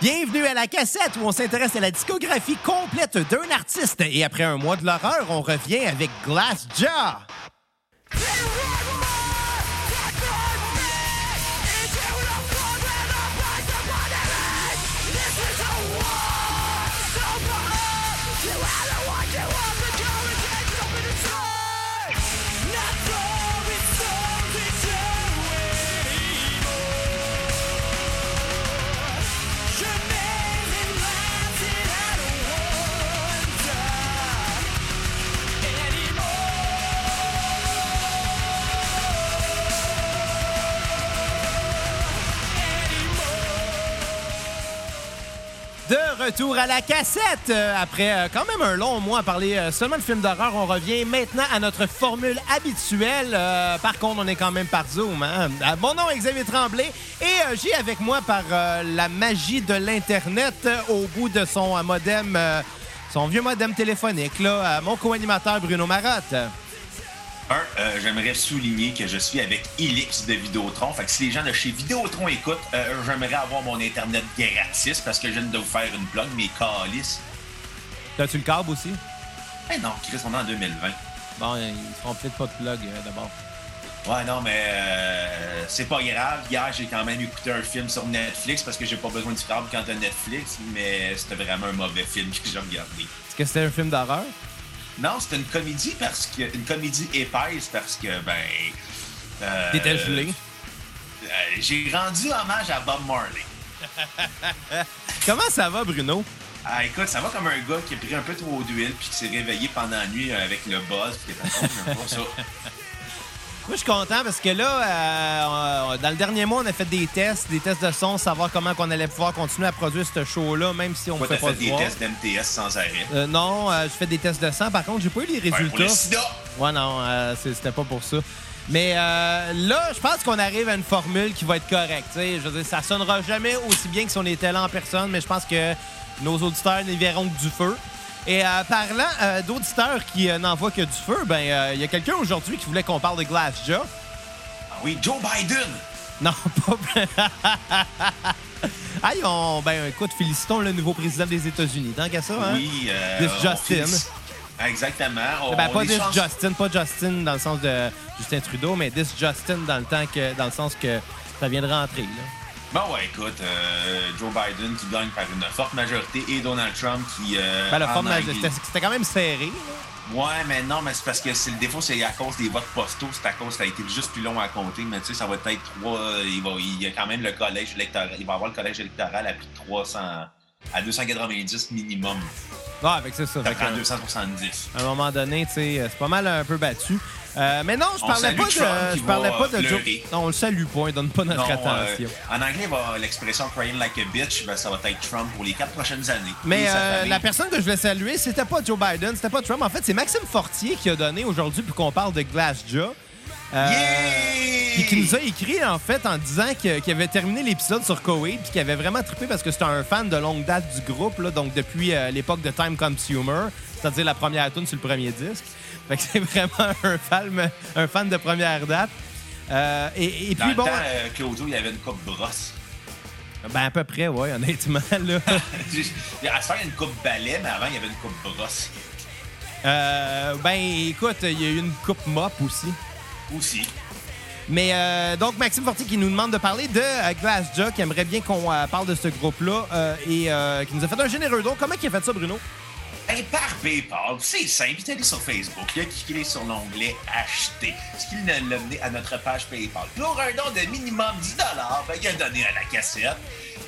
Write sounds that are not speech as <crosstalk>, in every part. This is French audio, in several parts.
Bienvenue à la cassette où on s'intéresse à la discographie complète d'un artiste. Et après un mois de l'horreur, on revient avec Glass Jaw. Retour à la cassette. Euh, Après euh, quand même un long mois à parler euh, seulement de films d'horreur, on revient maintenant à notre formule habituelle. Par contre, on est quand même par Zoom. hein. Mon nom est Xavier Tremblay et j'ai avec moi par la magie de l'Internet au bout de son modem, son vieux modem téléphonique, là, mon co-animateur Bruno Marotte. Un, euh, j'aimerais souligner que je suis avec Elix de Vidéotron. Fait que si les gens de chez Vidéotron écoutent, euh, j'aimerais avoir mon Internet gratis parce que je viens de vous faire une blog, mes calices. T'as-tu le câble aussi? Eh non, Chris, on est en 2020. Bon, ils feront peut-être pas de plug euh, d'abord. Ouais, non, mais euh, c'est pas grave. Hier, j'ai quand même écouté un film sur Netflix parce que j'ai pas besoin du câble quand t'as Netflix, mais c'était vraiment un mauvais film <laughs> que j'ai regardé. Est-ce que c'était un film d'horreur? Non, c'était une comédie parce que. Une comédie épaisse parce que, ben. euh, T'étais gelé. euh, j'ai rendu hommage à Bob Marley. <laughs> Comment ça va, Bruno? Ah, écoute, ça va comme un gars qui a pris un peu trop d'huile puis qui s'est réveillé pendant la nuit avec le buzz puis qui ça. <laughs> Moi, je suis content parce que là, euh, dans le dernier mois, on a fait des tests, des tests de son, savoir comment on allait pouvoir continuer à produire ce show-là, même si on ne fait pas fait de des voir. tests d'MTS sans arrêt. Euh, non, euh, je fais des tests de sang. Par contre, j'ai pas eu les pour résultats. le sida! Ouais, non, c'était pas pour ça. Mais là, je pense qu'on arrive à une formule qui va être correcte. Je veux dire, ça sonnera jamais aussi bien que si on était là en personne, mais je pense que nos auditeurs n'y verront que du feu. Et euh, parlant euh, d'auditeurs qui euh, n'en voient que du feu, ben euh, il y a quelqu'un aujourd'hui qui voulait qu'on parle de Glassjaw. Ah oui, Joe Biden! Non, <laughs> pas. ah, ils ont. Ben, écoute, félicitons le nouveau président des États-Unis. Tant qu'à ça, hein? Oui, euh, This on Justin. Exactement. On, Ben, pas this chances- Justin, pas Justin dans le sens de Justin Trudeau, mais this Justin dans le temps que, dans le sens que ça vient de rentrer. Là. Bon, ouais, écoute, euh, Joe Biden qui gagne par une forte majorité et Donald Trump qui. euh, Ben, en forme, anglais- c'était quand même serré. là. Ouais, mais non, mais c'est parce que c'est le défaut, c'est à cause des votes postaux, c'est à cause ça a été juste plus long à compter, mais tu sais, ça va être trois. Il, va, il y a quand même le collège électoral. Il va avoir le collège électoral à plus de 300. à 290 minimum. Ah, avec ça, ça. Ça fait prend qu'à- 270. à un moment donné, tu sais, c'est pas mal un peu battu. Euh, mais non, je parlais pas de. Je parlais pas de euh, Joe. Non, on le salue pas, il donne pas notre Non, attention. euh, en anglais, l'expression crying like a bitch, ben, ça va être Trump pour les quatre prochaines années. Mais euh, la personne que je voulais saluer, c'était pas Joe Biden, c'était pas Trump. En fait, c'est Maxime Fortier qui a donné aujourd'hui pour qu'on parle de Glassjaw. Euh, Yeah! Puis qui nous a écrit, en fait, en disant qu'il avait terminé l'épisode sur Koweït puis qu'il avait vraiment trippé parce que c'était un fan de longue date du groupe, là, donc depuis euh, l'époque de Time Consumer, c'est-à-dire la première tune sur le premier disque. Fait que c'est <laughs> vraiment un fan, un fan de première date. Euh, et, et Dans puis le bon, temps, euh, Claudio, il y avait une coupe brosse. ben à peu près, ouais, honnêtement, là. <laughs> à ce temps, il y a une coupe balai, mais avant, il y avait une coupe brosse. Euh, ben écoute, il y a eu une coupe mop aussi. Aussi. Mais euh, donc, Maxime Fortier qui nous demande de parler de euh, Glassjaw, qui aimerait bien qu'on euh, parle de ce groupe-là euh, et euh, qui nous a fait un généreux don. Comment il a fait ça, Bruno? Hey, par PayPal, c'est simple, il est allé sur Facebook, il a cliqué sur l'onglet Acheter, ce qui l'a amené à notre page PayPal. Pour un don de minimum 10 ben, il a donné à la cassette,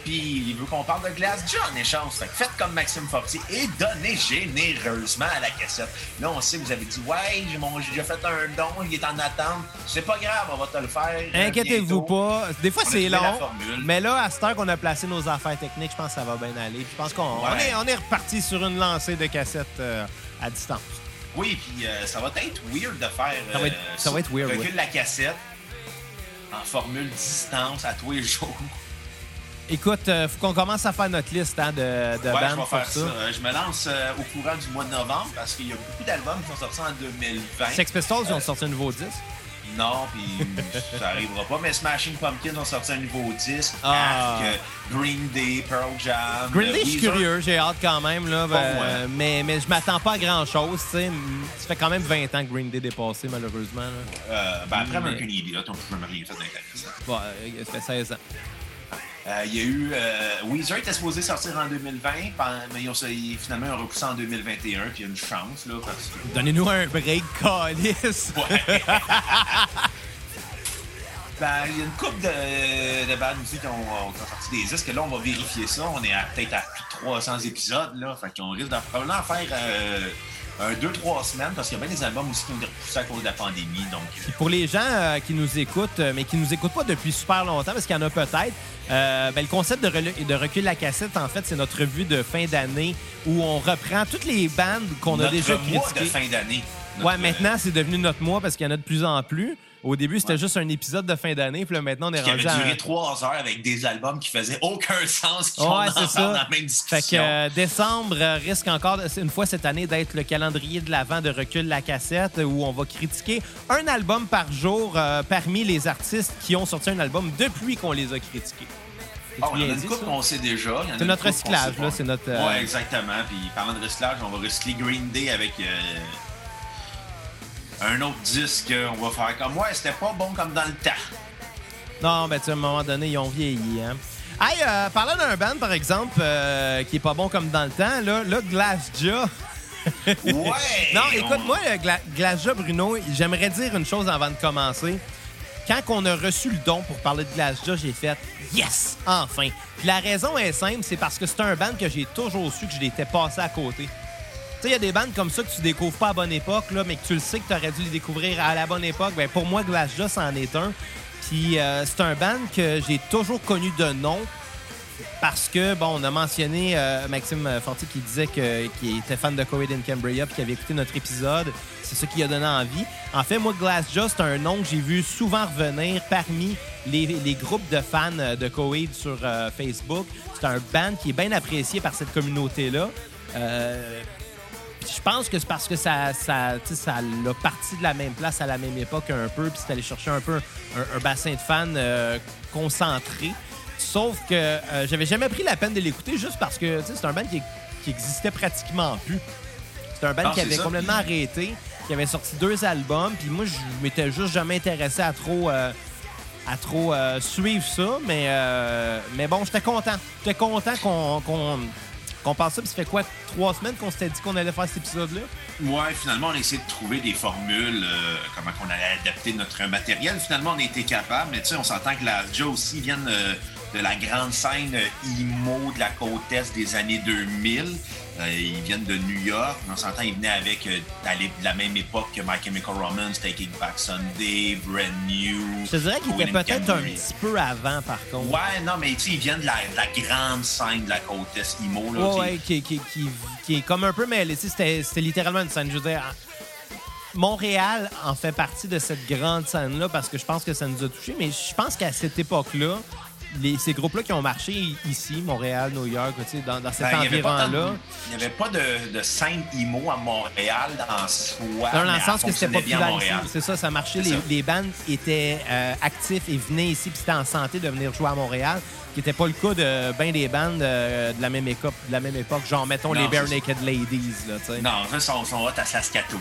puis il veut qu'on parle de Glass John en échange. Faites comme Maxime Fortier et donnez généreusement à la cassette. Là, on sait, vous avez dit, ouais, j'ai déjà fait un don, il est en attente. C'est pas grave, on va te le faire. euh, Inquiétez-vous pas. Des fois, c'est long. Mais là, à cette heure qu'on a placé nos affaires techniques, je pense que ça va bien aller. Puis je pense qu'on on est, on est reparti sur une lancée de cassettes euh, à distance. Oui, puis euh, ça va être weird de faire. Ça va être- euh, ça va être weird, Recule la cassette en formule distance à tous les jours. Écoute, euh, faut qu'on commence à faire notre liste hein, de, de ouais, bandes je vais faire ça. ça. Euh, Je me lance euh, au courant du mois de novembre parce qu'il y a beaucoup d'albums qui sont sortis en 2020. Sex Pistols, ils ont sorti un nouveau disque. Non, puis <laughs> ça arrivera pas. Mais Smashing Pumpkins ont sorti un nouveau disque. Ah. Arc, Green Day, Pearl Jam. Green Day, je suis curieux, j'ai hâte quand même. Là, ben, mais, mais je m'attends pas à grand-chose. tu sais. Ça fait quand même 20 ans que Green Day est dépassé, malheureusement. là. Euh, ben, après Mais- American Idiot, on peut jamais rien fait d'intéressant. Bon, euh, ça fait 16 ans. Euh, Il y a eu. Euh, Weezer était supposé sortir en 2020, pen- mais ils ont, finalement ils ont repoussé en 2021, puis il y a une chance, là, parce que. Donnez-nous un break, calice. Ouais. <laughs> Ben, il y a une couple de, de bandes aussi qui ont, sorti des disques. Là, on va vérifier ça. On est peut-être à plus de 300 épisodes. Là. Fait qu'on risque de probablement faire euh, un 2-3 semaines parce qu'il y a bien des albums aussi qui ont été repoussés à cause de la pandémie. Donc, euh, Pour les gens euh, qui nous écoutent, euh, mais qui nous écoutent pas depuis super longtemps, parce qu'il y en a peut-être, euh, ben, le concept de, relu- de recul la cassette, en fait, c'est notre revue de fin d'année où on reprend toutes les bandes qu'on a notre déjà mois de critiquées. fin d'année. Notre, Ouais, maintenant, c'est devenu notre mois parce qu'il y en a de plus en plus. Au début, c'était Ouais. juste un épisode de fin d'année, puis là, maintenant, on est qui avait rendu à... duré 3 heures avec des albums qui faisaient aucun sens, qui Ouais, ont c'est ça. dans la même discussion. Fait que euh, décembre euh, risque encore, de- une fois cette année, d'être le calendrier de l'avant de Recul la cassette, où on va critiquer un album par jour euh, parmi les artistes qui ont sorti un album depuis qu'on les a critiqués. C'est il y en a une qu'on sait déjà. en C'est notre recyclage, là, c'est notre, euh, Ouais, exactement. Puis parlant de recyclage, on va recycler Green Day avec un autre disque. On va faire comme, ouais, c'était pas bon comme dans le temps. Non, ben, tu sais, à un moment donné, ils ont vieilli, hein. Hey, euh, parlant d'un band, par exemple, euh, qui est pas bon comme dans le temps, là, là Glassjaw. <laughs> Ouais! Non, on- écoute, moi, le Gla Glassjaw, Bruno, j'aimerais dire une chose avant de commencer. Quand on a reçu le don pour parler de Glassjaw, j'ai fait Yes! Enfin! Puis la raison est simple, c'est parce que c'est un band que j'ai toujours su que je l'étais passé à côté. Sais, il y a des bandes comme ça que tu découvres pas à bonne époque, là, mais que tu le sais que tu aurais dû les découvrir à la bonne époque. Ben, pour moi, Glassjaw, c'en est un. Puis euh, c'est un band que j'ai toujours connu de nom parce que, bon, on a mentionné euh, Maxime Forti qui disait qu'il était fan de Coed in Cambria puis qu'il avait écouté notre épisode. C'est ça qui a donné envie. En fait, moi, Glassjaw, c'est un nom que j'ai vu souvent revenir parmi les, les groupes de fans de Coed sur euh, Facebook. C'est un band qui est bien apprécié par cette communauté-là. Puis je pense que c'est parce que ça, ça, ça l'a parti de la même place à la même époque un peu, puis c'est allé chercher un peu un, un bassin de fans euh, concentré. Sauf que euh, j'avais jamais pris la peine de l'écouter juste parce que c'est un band qui, qui existait pratiquement plus. C'est un band Non, qui avait ça, complètement arrêté, qui avait sorti deux albums, puis moi je m'étais juste jamais intéressé à trop euh, à trop suivre ça, mais euh, mais bon, j'étais content. J'étais content qu'on qu'on qu'on passe ça, puis ça fait quoi trois semaines qu'on s'était dit qu'on allait faire cet épisode-là? Ouais, finalement, on a essayé de trouver des formules, euh, comment qu'on allait adapter notre matériel. Finalement, on a été capable, mais tu sais, on s'entend que la Joe aussi viennent euh, de la grande scène euh, emo de la côte est des années 2000. Euh, ils viennent de New York. On s'entend, ils venaient avec euh, de la même époque que My Chemical Romance, Taking Back Sunday, Brand New. Je te dirais qu'il Cohen était and peut-être un petit peu avant, par contre. Ouais, non, mais tu sais, ils viennent de la, de la grande scène de la côte est emo. Là, Ouais, qui, qui, qui, qui est comme un peu mêlé. Tu sais, C'était c'était littéralement une scène. Je veux dire, Montréal en fait partie de cette grande scène-là parce que je pense que ça nous a touchés. Mais je pense qu'à cette époque-là, les- ces groupes-là qui ont marché ici, Montréal, New York, tu sais, dans, dans cet Ben, environ-là, Il n'y avait pas de, de scène imo à Montréal en soi. Dans le sens que c'était populaire ici. C'est ça, ça marchait. Les, les bandes étaient euh, actifs et venaient ici, puis c'était en santé de venir jouer à Montréal, qui n'était pas le cas de bien des bandes euh, de, la même époque, de la même époque, genre, mettons, Non, les Bare. Naked Ladies, là. Non, eux sont, sont hot à Saskatoon.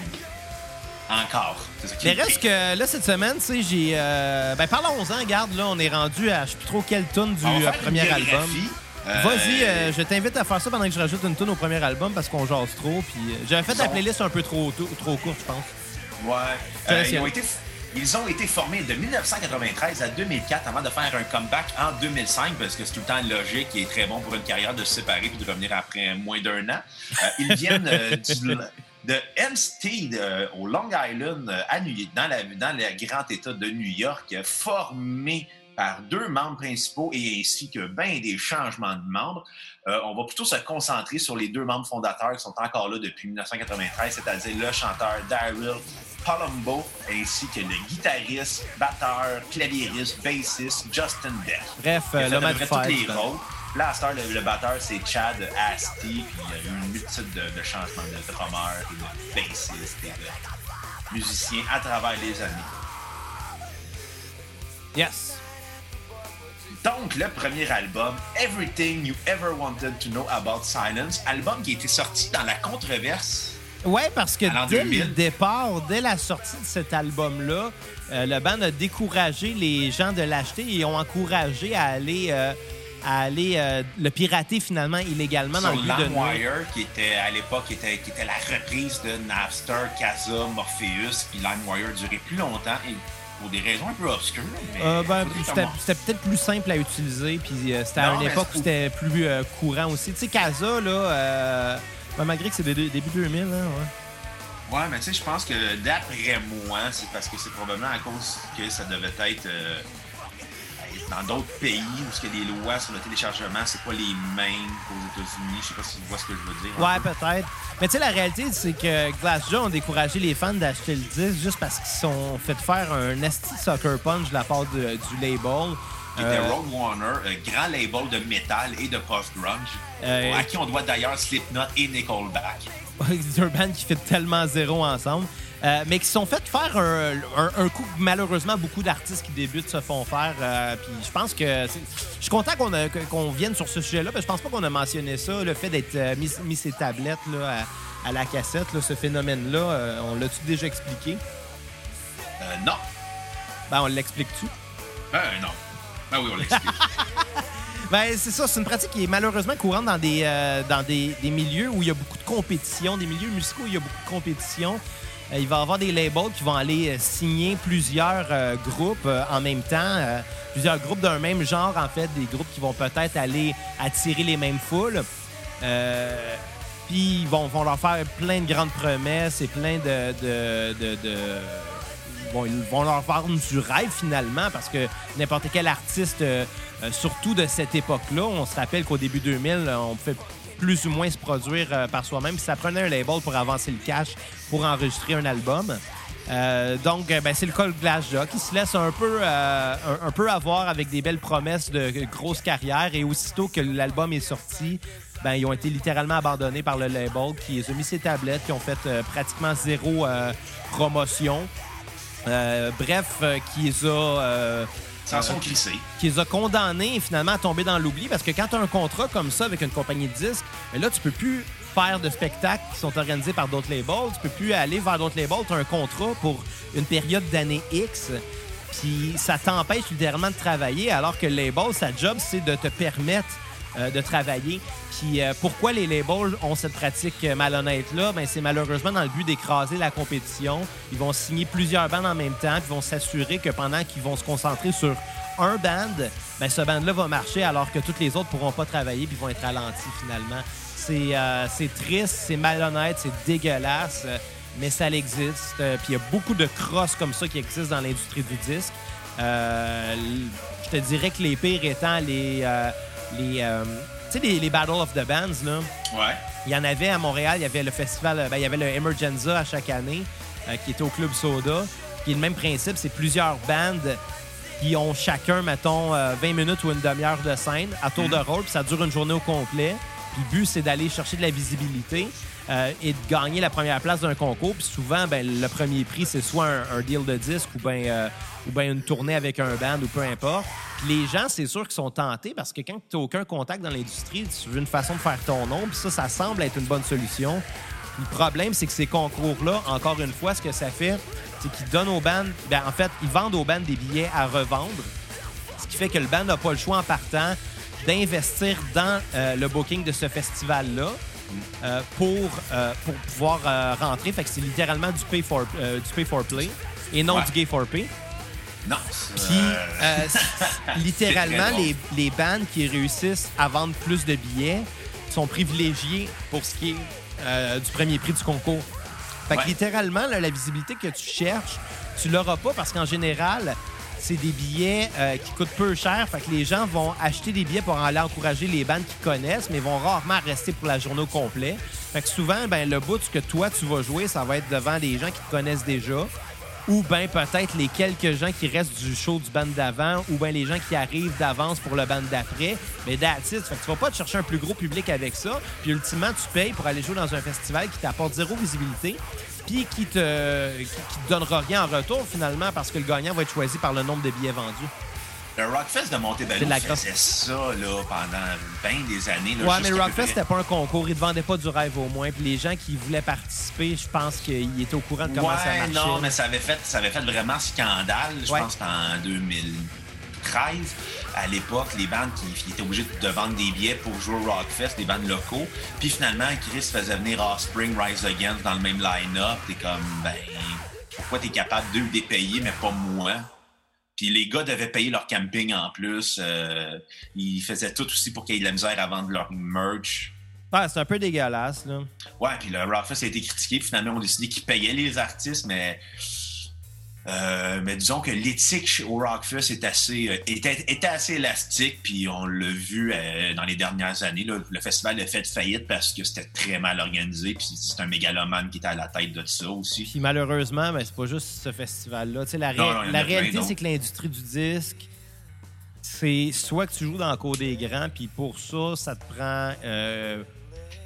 Encore. Ça qui Mais est reste que là, cette semaine, tu sais, j'ai. euh, ben, parlons-en, regarde, là, on est rendu à je sais plus trop quelle tune du euh, premier album. Euh, Vas-y, je t'invite à faire ça pendant que je rajoute une tune au premier album parce qu'on jase trop. Puis j'avais fait la playlist un peu trop, tôt- trop courte, je pense. Ouais. Ils, ont été, ils ont été formés de 1993 à 2004 avant de faire un comeback en 2005 parce que c'est tout le temps logique et très bon pour une carrière de se séparer puis de revenir après moins d'un an. Ils viennent du- de Hempstead euh, au Long Island euh, à New- dans, la, dans le grand État de New York, formé par deux membres principaux et ainsi que bien des changements de membres. Euh, on va plutôt se concentrer sur les deux membres fondateurs qui sont encore là depuis 1993, c'est-à-dire le chanteur Daryl Palumbo ainsi que le guitariste, batteur, claviériste, bassiste Justin Deck. Bref, Il a euh, fait Là, à cette heure, le, le batteur, c'est Chad Asti, puis il y a eu une multitude de, de changements de drummers et de bassistes et de musiciens à travers les années. Yes. Donc, le premier album, Everything You Ever Wanted to Know About Silence, album qui a été sorti dans la controverse. Ouais, parce que dès 2000. le départ, dès la sortie de cet album-là, euh, le band a découragé les gens de l'acheter et ont encouragé à aller, euh, à aller euh, le pirater finalement illégalement dans le but de. LimeWire, qui était à l'époque qui était, qui était la reprise de Napster, Casa, Morpheus, puis LimeWire duré plus longtemps et pour des raisons un peu obscures. Euh, ben, c'était peut-être plus simple à utiliser, puis euh, c'était à une époque où c'était plus courant aussi. Tu sais, Casa, là, euh, ben, malgré que c'est dé- début 2000, hein, ouais. Ouais, mais tu sais, je pense que d'après moi, c'est parce que c'est probablement à cause que ça devait être euh, dans d'autres pays où ce que les lois sur le téléchargement, c'est pas les mêmes qu'aux États-Unis. Je sais pas si tu vois ce que je veux dire. Ouais, peut-être. Mais tu sais, la réalité, c'est que Glassjaw ont découragé les fans d'acheter le disque juste parce qu'ils sont fait faire un nasty sucker punch de la part de- du label. Qui était Euh, Road Warner, un grand label de métal et de post-grunge, Euh, à qui on doit d'ailleurs Slipknot et Nickelback. <laughs> C'est un band qui fait tellement zéro ensemble. Euh, mais qui se sont fait faire un, un- un coup que malheureusement beaucoup d'artistes qui débutent se font faire. euh, puis je pense que. Je suis content qu'on qu'on vienne sur ce sujet-là, parce que je pense pas qu'on a mentionné ça, le fait d'être euh, mis, mis ses tablettes là, à, à la cassette, là, ce phénomène-là. on l'a-tu déjà expliqué? Non. Ben, on l'explique-tu? Euh, non. Ben oui, on l'explique. <laughs> Ben, c'est ça, c'est une pratique qui est malheureusement courante dans des, euh, dans des, des milieux où il y a beaucoup de compétition, des milieux musicaux où il y a beaucoup de compétition. Euh, il va y avoir des labels qui vont aller euh, signer plusieurs euh, groupes en même temps, plusieurs groupes d'un même genre, en fait, des groupes qui vont peut-être aller attirer les mêmes foules. Puis ils vont, leur faire plein de grandes promesses et plein de. de, Bon, ils vont leur vendre du rêve finalement parce que n'importe quel artiste, surtout de cette époque-là, on se rappelle qu'au début 2000, euh, on pouvait plus ou moins se produire euh, par soi-même. Ça prenait un label pour avancer le cash pour enregistrer un album. Euh, donc, euh, ben, c'est le cas de Glassjaw qui se laisse un peu, un, peu avoir avec des belles promesses de grosse carrière. Et aussitôt que l'album est sorti, ben, ils ont été littéralement abandonnés par le label qui les a mis ses tablettes, qui ont fait pratiquement zéro promotion. Bref, qui les a, S'en sont crissés. qui les a condamnés finalement à tomber dans l'oubli parce que quand tu as un contrat comme ça avec une compagnie de disques, ben là, tu peux plus faire de spectacles qui sont organisés par d'autres labels. Tu peux plus aller vers d'autres labels. Tu as un contrat pour une période d'année X. Puis ça t'empêche littéralement de travailler alors que le label, sa job, c'est de te permettre de travailler. Puis euh, pourquoi les labels ont cette pratique euh, malhonnête-là? Ben, c'est malheureusement dans le but d'écraser la compétition. Ils vont signer plusieurs bands en même temps, puis vont s'assurer que pendant qu'ils vont se concentrer sur un band, ben, ce band-là va marcher alors que toutes les autres pourront pas travailler puis vont être ralentis finalement. C'est euh, triste, c'est malhonnête, c'est dégueulasse, euh, mais ça existe. Euh, puis il y a beaucoup de crosses comme ça qui existent dans l'industrie du disque. Euh, je te dirais que les pires étant les... euh, les euh, tu sais, les, les Battle of the Bands, là. Ouais. Il y en avait à Montréal, il y avait le festival, euh, ben, il y avait le Emergenza à chaque année, euh, qui était au Club Soda, qui est le même principe, c'est plusieurs bandes qui ont chacun, mettons, euh, 20 minutes ou une demi-heure de scène à tour de rôle, puis ça dure une journée au complet. Puis le but, c'est d'aller chercher de la visibilité euh, et de gagner la première place d'un concours. Puis souvent, ben, le premier prix, c'est soit un, un deal de disque ou bien euh, ou ben une tournée avec un band ou peu importe. Puis les gens, c'est sûr qu'ils sont tentés parce que quand tu n'as aucun contact dans l'industrie, tu veux une façon de faire ton nom. Puis ça, ça semble être une bonne solution. Le problème, c'est que ces concours-là, encore une fois, ce que ça fait, c'est qu'ils donnent aux bandes, ben, en fait, ils vendent aux bandes des billets à revendre. Ce qui fait que le band n'a pas le choix en partant d'investir dans euh, le booking de ce festival-là euh, pour, euh, pour pouvoir euh, rentrer. Fait que c'est littéralement du pay for, du pay for play et non Ouais. du gay for pay. Non. Puis, euh, euh, <laughs> littéralement, les, les bandes qui réussissent à vendre plus de billets sont privilégiés pour ce qui est euh, du premier prix du concours. Fait que Ouais. littéralement, là, la visibilité que tu cherches, tu l'auras pas parce qu'en général, c'est des billets euh, qui coûtent peu cher. Fait que les gens vont acheter des billets pour aller encourager les bandes qu'ils connaissent, mais vont rarement rester pour la journée au complet. Fait que souvent, ben, le bout que toi, tu vas jouer, ça va être devant des gens qui te connaissent déjà. Ou bien peut-être les quelques gens qui restent du show du band d'avant, ou bien les gens qui arrivent d'avance pour le band d'après. Mais that's it. Fait que tu vas pas te chercher un plus gros public avec ça. Puis ultimement, tu payes pour aller jouer dans un festival qui t'apporte zéro visibilité. puis qui te, qui, te donnera rien en retour finalement parce que le gagnant va être choisi par le nombre de billets vendus. Le Rockfest de Montebello faisait ça là, pendant bien des années. Là, ouais, mais le Rockfest, c'était pas un concours. Ils ne vendaient pas du rêve au moins. Puis les gens qui voulaient participer, je pense qu'ils étaient au courant de comment ouais, ça marchait. non, mais ça avait fait, ça avait fait vraiment scandale. Je pense en 2013. À l'époque, les bandes qui, étaient obligées de vendre des billets pour jouer au Rockfest, des bandes locaux. Puis finalement, Chris faisait venir Offspring, Rise Against dans le même line-up. T'es comme, ben, pourquoi t'es capable de les payer, mais pas moi? Puis les gars devaient payer leur camping en plus. Euh, ils faisaient tout aussi pour qu'il y ait de la misère à vendre leur merch. Ouais, c'est un peu dégueulasse, là. Ouais, puis le Rockfest a été critiqué. Puis finalement, on a décidé qu'ils payaient les artistes, mais euh, mais disons que l'éthique au Rockfest est assez, euh, était, assez élastique, puis on l'a vu euh, dans les dernières années. le festival a fait faillite parce que c'était très mal organisé, puis c'est un mégalomane qui était à la tête de ça aussi. Puis malheureusement, mais c'est pas juste ce festival-là. La, la réalité, c'est que l'industrie du disque, c'est soit que tu joues dans le cours des grands, puis pour ça, ça te prend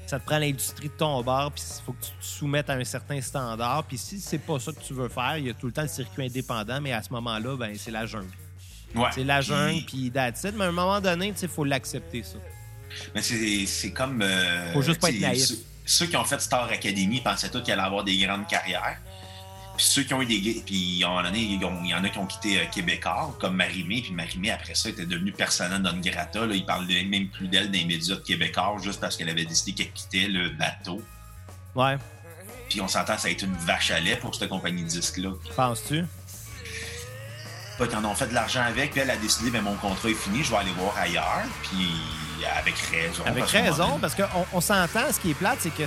ça te prend l'industrie de ton bar, puis il faut que tu te soumettes à un certain standard. Puis si c'est pas ça que tu veux faire, il y a tout le temps le circuit indépendant, mais à ce moment-là, ben c'est la jungle. Ouais. C'est la jungle, puis that's it. Mais à un moment donné, il faut l'accepter, ça. Mais c'est comme... Euh, faut juste pas être naïf. Ceux, qui ont fait Star Academy pensaient tous qu'ils allaient avoir des grandes carrières. Puis ceux qui ont eu des. Puis il y en a qui ont quitté euh, Québécois, comme Marimé. Puis Marimé, après ça, était devenue persona non grata. Là, il parle même plus d'elle dans les médias de Québécois juste parce qu'elle avait décidé qu'elle quittait le bateau. Ouais. Puis on s'entend, ça a été une vache à lait pour cette compagnie de disques-là. Penses-tu? Pas qu'ils en ont fait de l'argent avec, puis elle a décidé, ben, mon contrat est fini, je vais aller voir ailleurs. Puis avec raison. Avec raison, parce qu'on on, s'entend, ce qui est plate, c'est que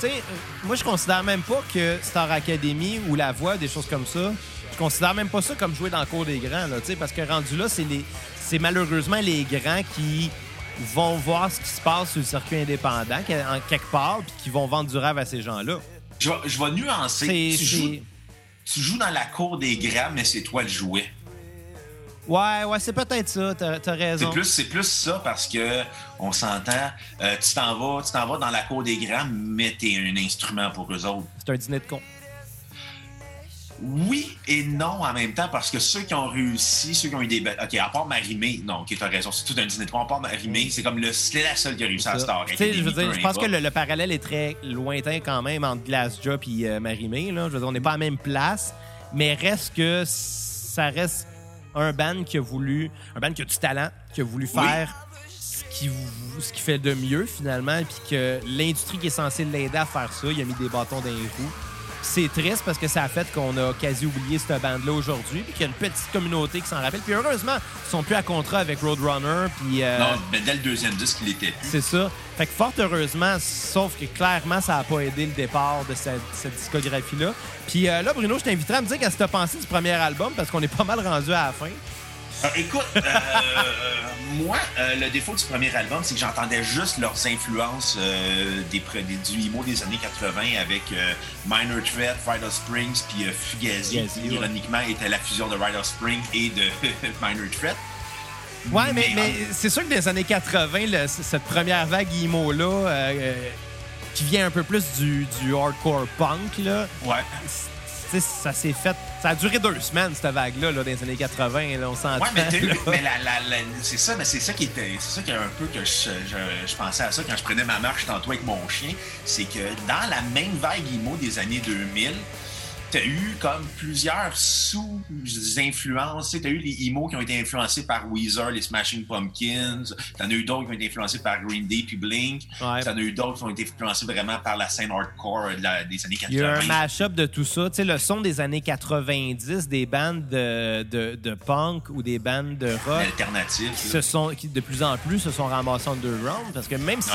sais, moi, je considère même pas que Star Academy ou La Voix, des choses comme ça, je considère même pas ça comme jouer dans le cours des grands, là, parce que rendu là, c'est, les, c'est malheureusement les grands qui vont voir ce qui se passe sur le circuit indépendant, en quelque part, puis qui vont vendre du rêve à ces gens-là. Je, je vais nuancer. Tu joues, tu joues dans la cour des grands, mais c'est toi le jouet. Ouais, ouais, c'est peut-être ça, t'as as raison. C'est plus, c'est plus ça parce que on s'entend, euh, tu t'en vas, tu t'en vas dans la cour des grands, mais t'es un instrument pour eux autres. C'est un dîner de con. Oui et non en même temps, parce que ceux qui ont réussi, ceux qui ont eu des OK, à part Marimé, non, OK, t'as raison, c'est tout un dîner de con. À part Marimé, c'est comme le, c'est la seule qui a réussi à Star je veux dire, je pense que le, parallèle est très lointain quand même entre Glassjaw et euh, Marimé. Là. Je veux dire, on n'est pas à la même place, mais reste que ça reste un band qui a voulu, un band qui a du talent, qui a voulu faire ce, qui, ce qui fait de mieux finalement, puis que l'industrie qui est censée l'aider à faire ça, il a mis des bâtons dans les roues. C'est triste parce que ça a fait qu'on a quasi oublié cette bande-là aujourd'hui, puis qu'il y a une petite communauté qui s'en rappelle. Puis heureusement, ils sont plus à contrat avec Roadrunner. Puis, euh, non, mais dès le deuxième disque, il était C'est ça. Fait que fort heureusement, sauf que clairement, ça n'a pas aidé le départ de cette, discographie-là. Puis euh, là, Bruno, je t'inviterai à me dire qu'est-ce que tu pensé du premier album, parce qu'on est pas mal rendu à la fin. Euh, écoute, euh, moi, le défaut du premier album, c'est que j'entendais juste leurs influences des, du emo des années 80 avec Minor Threat, Ride Springs, puis Fugazi, qui ironiquement était la fusion de Ride Spring et de <laughs> Minor Threat. Ouais, mais, mais, c'est sûr que des années 80, cette première vague emo-là, euh, euh, qui vient un peu plus du, du hardcore punk, là, ouais. Ça s'est fait. Ça a duré deux semaines, cette vague-là, là, dans les années 80. Là, on s'entend. Ouais, mais, mais c'est ça, mais c'est ça qui était. C'est ça qui est un peu que je, je, je, pensais à ça quand je prenais ma marche tantôt avec mon chien. C'est que dans la même vague emo des années 2000, t'as eu comme plusieurs sous-influences. T'as eu les emo qui ont été influencés par Weezer, les Smashing Pumpkins. T'en as eu d'autres qui ont été influencés par Green Day puis Blink. T'en as eu d'autres qui ont été influencés vraiment par la scène hardcore des années 80. Il y a un mash-up de tout ça. Tu sais, le son des années 90, des bandes de, de, punk ou des bandes de rock. Sont, qui de plus en plus se sont ramassés en deux rounds. Parce que même si,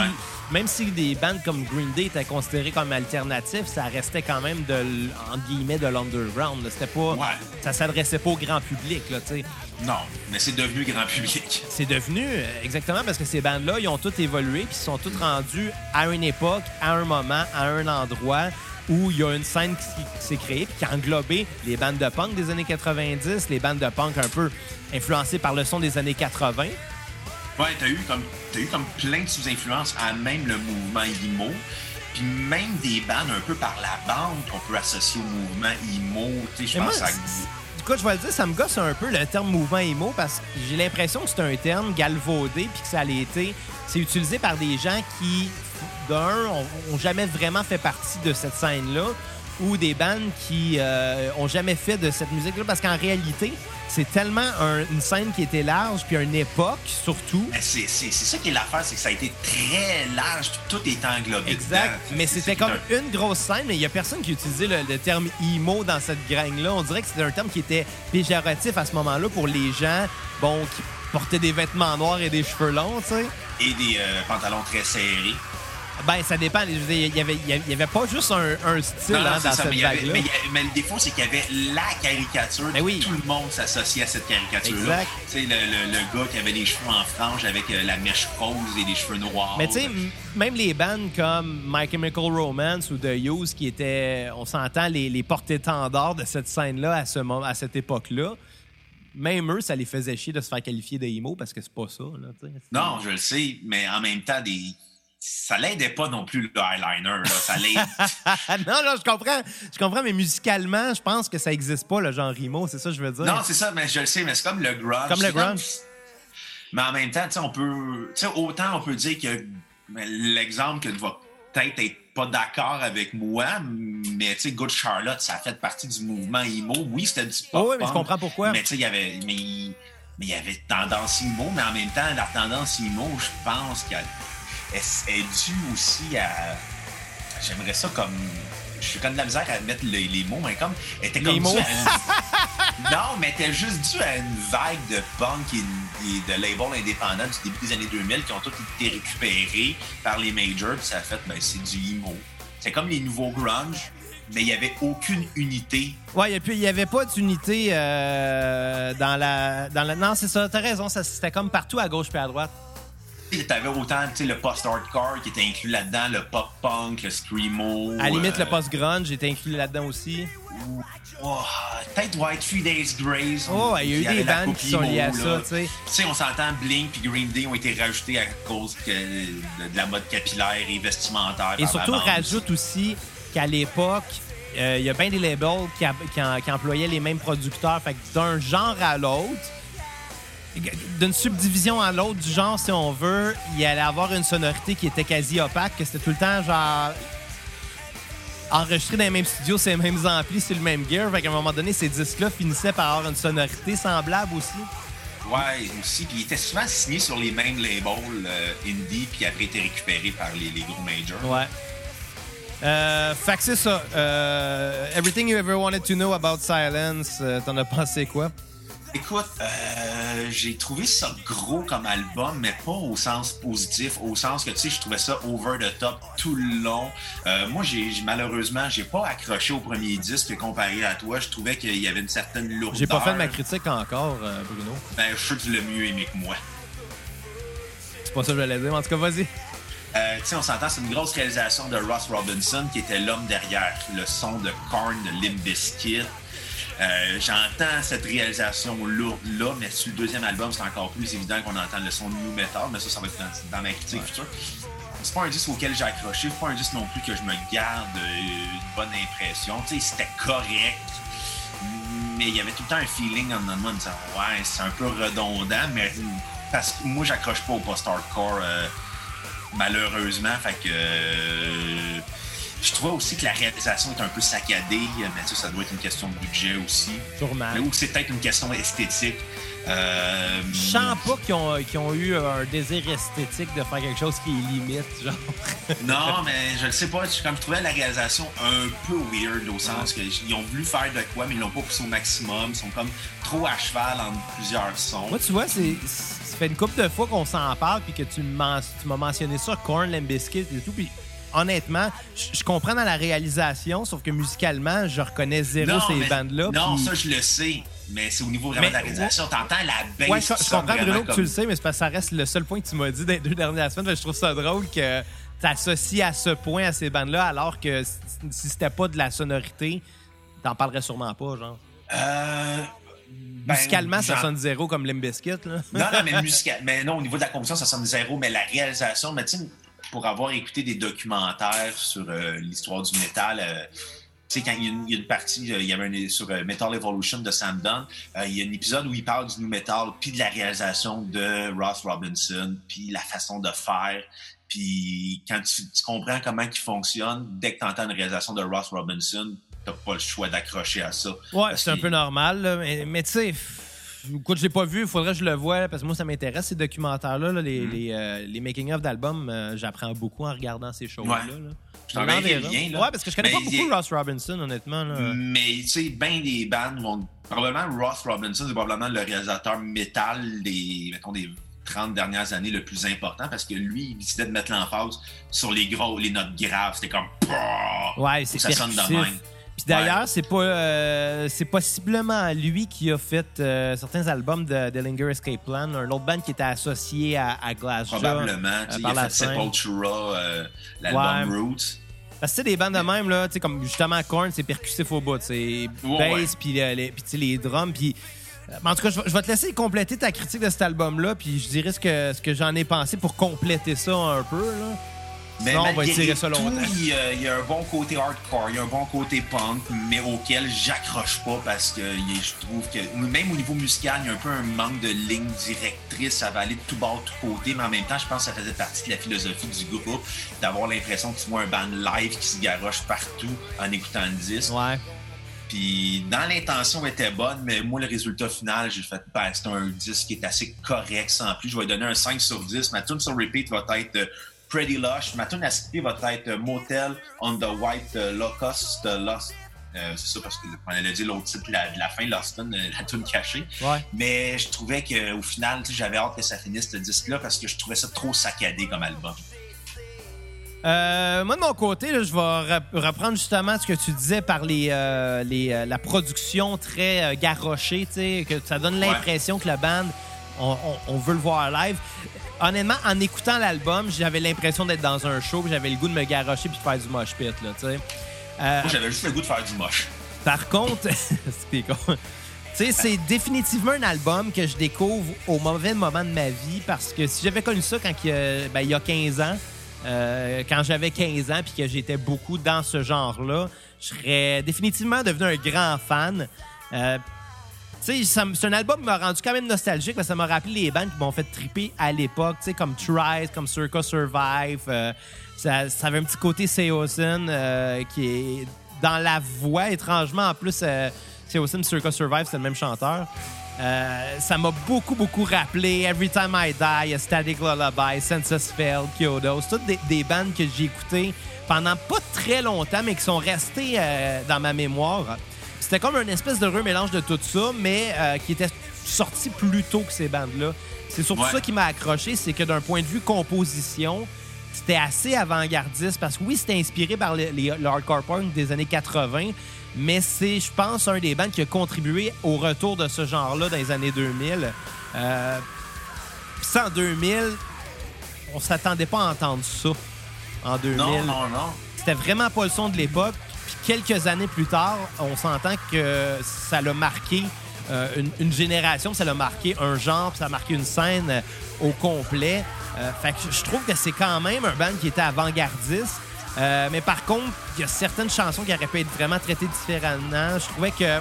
même si des bandes comme Green Day étaient considérées comme alternatives, ça restait quand même de, entre guillemets, de l'underground. C'était pas. Ça s'adressait pas au grand public, là, tu sais. Non, mais c'est devenu grand public. C'est devenu, euh, exactement, parce que ces bandes-là, ils ont toutes évolué, puis ils sont toutes rendus à une époque, à un moment, à un endroit où il y a une scène qui, s'est créée, puis qui a englobé les bandes de punk des années 90, les bandes de punk un peu influencées par le son des années 80. Ouais, t'as eu comme, as eu comme plein de sous-influences à même le mouvement emo. Puis même des bandes un peu par la bande qu'on peut associer au mouvement emo. Tu sais, je pense moi, à. Du coup, je vais le dire, ça me gosse un peu le terme mouvement emo parce que j'ai l'impression que c'est un terme galvaudé puis que ça a été. C'est utilisé par des gens qui, d'un, ont, ont jamais vraiment fait partie de cette scène-là ou des bandes qui euh, ont jamais fait de cette musique-là parce qu'en réalité, c'est tellement un- une scène qui était large puis une époque surtout. Mais c'est ça qui est l'affaire, c'est que ça a été très large, tout est englobé. Exact. dedans. Mais c'était comme un- une grosse scène, mais il y a personne qui utilisait le, le terme emo dans cette gang-là. On dirait que c'était un terme qui était péjoratif à ce moment-là pour les gens, bon, qui portaient des vêtements noirs et des cheveux longs, tu sais. Et des euh, pantalons très serrés. Ben, ça dépend. Il y avait, y avait pas juste un, un style Non, hein, dans ça, cette mais, avait- mais le défaut, c'est qu'il y avait la caricature. Ben oui. Tout le monde s'associait à cette caricature-là. Tu sais, le, le- le gars qui avait les cheveux en frange avec euh, la mèche rose et les cheveux noirs. Mais tu sais, même les bandes comme My Chemical Romance ou The Used, qui étaient, on s'entend, les, les porte-étendards de cette scène-là à, ce moment, à cette époque-là, même eux, ça les faisait chier de se faire qualifier de emo parce que c'est pas ça. Là. Non, je le sais, mais en même temps, des... ça l'aidait pas non plus le eyeliner. Là. Ça l'aide. <laughs> non, non, je comprends. Je comprends, mais musicalement, je pense que ça existe pas, le genre emo. C'est ça que je veux dire. non, c'est ça, mais je le sais, mais c'est comme le grunge. Comme le grunge. Mais en même temps, tu sais, on peut. Autant on peut dire que l'exemple que tu vas peut-être être pas d'accord avec moi, mais tu sais, Good Charlotte, ça a fait partie du mouvement emo. Oui, c'était du pop. Oh, oui, mais je comprends pourquoi. Mais tu sais, il y avait. Mais il mais il y avait tendance emo, mais en même temps, la tendance emo, je pense qu'elle elle est due aussi à. J'aimerais ça comme. Je suis comme de la misère à mettre les, les mots, mais comme. Elle était comme Les mots. une- <laughs> non, mais elle était juste due à une vague de punk et, de labels indépendants du début des années 2000 qui ont tous été récupérés par les majors, puis ça a fait, ben, c'est du emo. C'est comme les nouveaux grunge, mais il n'y avait aucune unité. Ouais, et puis il y avait pas d'unité euh, dans, la, dans la. Non, c'est ça, t'as raison, ça, c'était comme partout à gauche puis à droite. Tu avais autant le post-hardcore qui était inclus là-dedans, le pop-punk, le screamo. À la limite, euh, le post-grunge était inclus là-dedans aussi. Oh, peut-être White Three Days Grace. Oh, il y a eu des bandes qui sont liées à ça, tu sais. Tu sais, on s'entend, Blink puis Green Day ont été rajoutés à cause que- de, la mode capillaire et vestimentaire. Et surtout, rajoute aussi qu'à l'époque, euh, il y a bien des labels qui, a- qui en- qui employaient les mêmes producteurs. Fait que d'un genre à l'autre, d'une subdivision à l'autre du genre, si on veut, il allait avoir une sonorité qui était quasi opaque, que c'était tout le temps genre enregistré dans les mêmes studios, c'est les mêmes amplis, c'est le même gear. Fait qu'à un moment donné, ces disques-là finissaient par avoir une sonorité semblable aussi. Ouais, aussi. Puis il était souvent signé sur les mêmes labels euh, indie, puis après été récupéré par les, les gros majors. Ouais. Euh, fait que c'est ça. Euh, everything you ever wanted to know about Silence, euh, t'en as pensé quoi? Écoute, euh, j'ai trouvé ça gros comme album, mais pas au sens positif, au sens que, tu sais, je trouvais ça over the top tout le long. Euh, moi, j'ai malheureusement, j'ai pas accroché au premier disque comparé à toi. Je trouvais qu'il y avait une certaine lourdeur. J'ai pas fait de ma critique encore, euh, Bruno. Ben, je suis que tu l'as mieux aimé que moi. C'est pas ça que je voulais dire, mais en tout cas, vas-y. Euh, tu sais, on s'entend, c'est une grosse réalisation de Ross Robinson, qui était l'homme derrière le son de Korn, de Limp Bizkit. Euh, J'entends cette réalisation lourde-là, mais sur le deuxième album, c'est encore plus évident qu'on entend le son de new metal, mais ça, ça va être dans, dans ma critique future. C'est pas un disque auquel j'ai accroché, c'est pas un disque non plus que je me garde euh, une bonne impression. Tu sais, c'était correct, mais il y avait tout le temps un feeling en me disant ouais, c'est un peu redondant, mais parce que moi, j'accroche pas au post-hardcore. euh, malheureusement. Fait que euh, je trouvais aussi que la réalisation est un peu saccadée, mais ça, ça doit être une question de budget aussi. Sûrement. Ou c'est peut-être une question esthétique. Euh, Je sens pas qu'ils ont, ont eu un désir esthétique de faire quelque chose qui est limite, genre. <laughs> Non, mais je ne sais pas. je- Comme je trouvais la réalisation un peu weird au sens qu'ils ont voulu faire de quoi, mais ils l'ont pas poussé au maximum. Ils sont comme trop à cheval entre plusieurs sons. Moi, tu vois, c'est, ça fait une couple de fois qu'on s'en parle, puis que tu m'as mentionné ça, Korn, Limp Bizkit et tout, puis honnêtement, je comprends dans la réalisation, sauf que musicalement, je reconnais zéro ces mais- bandes-là. Non, puis- ça, je le sais. Mais c'est au niveau vraiment Mais- de la réalisation. T'entends la baisse. Ouais, je, comprends, Bruno, que comme- tu le sais, mais c'est parce que ça reste le seul point que tu m'as dit les deux dernières semaines. Je trouve ça drôle que tu associes à ce point à ces bandes-là, alors que si- c'était pas de la sonorité, t'en parlerais sûrement pas, genre. Euh, ben, Musicalement, ça genre- sonne zéro comme là. Non, non, mais <laughs> musical. Mais non, au niveau de la composition, ça sonne zéro, mais la réalisation, mais tu sais, pour avoir écouté des documentaires sur euh, l'histoire du métal, euh, tu sais, quand il y, a une, il y, a une, partie, euh, il y avait un, sur Metal Evolution de Sam Dunn, il y a un épisode où il parle du new metal, puis de la réalisation de Ross Robinson, puis la façon de faire. Puis quand tu, tu comprends comment il fonctionne, dès que tu entends une réalisation de Ross Robinson, t'as pas le choix d'accrocher à ça. Ouais, c'est un peu normal, là, mais, mais tu sais Écoute, je l'ai pas vu, il faudrait que je le voie parce que moi, ça m'intéresse ces documentaires-là, là, les, mm. les, euh, les making-of d'albums. Euh, J'apprends beaucoup en regardant ces shows-là. Ouais. Là. Je t'en. Ouais, parce que je connais mais pas beaucoup. Ross Robinson, honnêtement. Là. Mais tu sais, ben des bandes vont. Probablement Ross Robinson, c'est probablement le réalisateur métal des, mettons, des 30 dernières années le plus important parce que lui, il décidait de mettre l'emphase sur les gros, les notes graves. C'était comme. Ouais, c'est ça sonne de même. Puis d'ailleurs, ouais. c'est pas euh, c'est possiblement lui qui a fait euh, certains albums de Dillinger Escape Plan, un autre band qui était associé à, à Glassjaw. Probablement. Euh, il a fait Sepultura, euh, l'album ouais. Roots. Parce que sais, des bandes de même, là, comme justement Korn, c'est percussif au bout. C'est bass, puis les, les, les drums, puis... En tout cas, je vais te laisser compléter ta critique de cet album-là, puis je dirais ce que, ce que j'en ai pensé pour compléter ça un peu. Là. Mais Sinon, on va étirer ça longtemps. Il y, a, il y, a un bon côté hardcore, il y a un bon côté punk, mais auquel j'accroche pas parce que je trouve que même au niveau musical, il y a un peu un manque de ligne directrice. Ça va aller de tout bas, de tout côté, mais en même temps, je pense que ça faisait partie de la philosophie du groupe d'avoir l'impression que tu vois un band live qui se garoche partout en écoutant le disque. Ouais. Puis dans l'intention était bonne, mais moi, le résultat final, j'ai fait, ben, c'est un disque qui est assez correct sans plus. Je vais donner un 5 sur 10. Ma tune sur repeat va être Pretty Lush. Ma tune à skipper va être Motel on the White Locust Lost. Euh, c'est ça parce qu'on a dit l'autre titre de la, de la fin, Loston, euh, la tune cachée. Ouais. Mais je trouvais qu'au final, j'avais hâte que ça finisse ce disque-là parce que je trouvais ça trop saccadé comme album. Euh, moi, de mon côté, là, je vais reprendre justement ce que tu disais par les, euh, les euh, la production très euh, garochée, que ça donne l'impression ouais. que la bande, on, on, on, veut le voir live. Honnêtement, en écoutant l'album, j'avais l'impression d'être dans un show, j'avais le goût de me garocher puis de faire du mosh pit. Là, moi, j'avais juste le goût de faire du moche. Par contre, <laughs> c'est con. c'est définitivement un album que je découvre au mauvais moment de ma vie parce que si j'avais connu ça quand il y a, ben, il y a 15 ans, euh, quand j'avais 15 ans puis que j'étais beaucoup dans ce genre-là, je serais définitivement devenu un grand fan. Euh, c'est un album qui m'a rendu quand même nostalgique parce que ça m'a rappelé les bandes qui m'ont fait triper à l'époque, comme Tries, comme Circa Survive. Euh, ça, ça, avait un petit côté Seosin euh, qui est dans la voix, étrangement. En plus, euh, Seosin Circa Survive, c'est le même chanteur. Euh, ça m'a beaucoup, beaucoup rappelé Every Time I Die, A Static Lullaby, Census Failed, Kyoto. C'est toutes des, des bandes que j'ai écoutées pendant pas très longtemps, mais qui sont restées euh, dans ma mémoire. C'était comme un espèce de remélange de tout ça, mais euh, qui était sorti plus tôt que ces bandes-là. C'est surtout ouais. ça qui m'a accroché, c'est que d'un point de vue composition, c'était assez avant-gardiste parce que oui, c'était inspiré par les, les, le hardcore punk des années 80, mais c'est, je pense, un des bands qui a contribué au retour de ce genre-là dans les années 2000. Euh, ça, en 2000, on s'attendait pas à entendre ça en 2000. Non, non, non. C'était vraiment pas le son de l'époque. Quelques années plus tard, on s'entend que ça l'a marqué euh, une, génération, ça l'a marqué un genre, ça a marqué une scène euh, au complet. Euh, fait que je trouve que c'est quand même un band qui était avant-gardiste. Mais par contre, il y a certaines chansons qui auraient pu être vraiment traitées différemment. Je trouvais que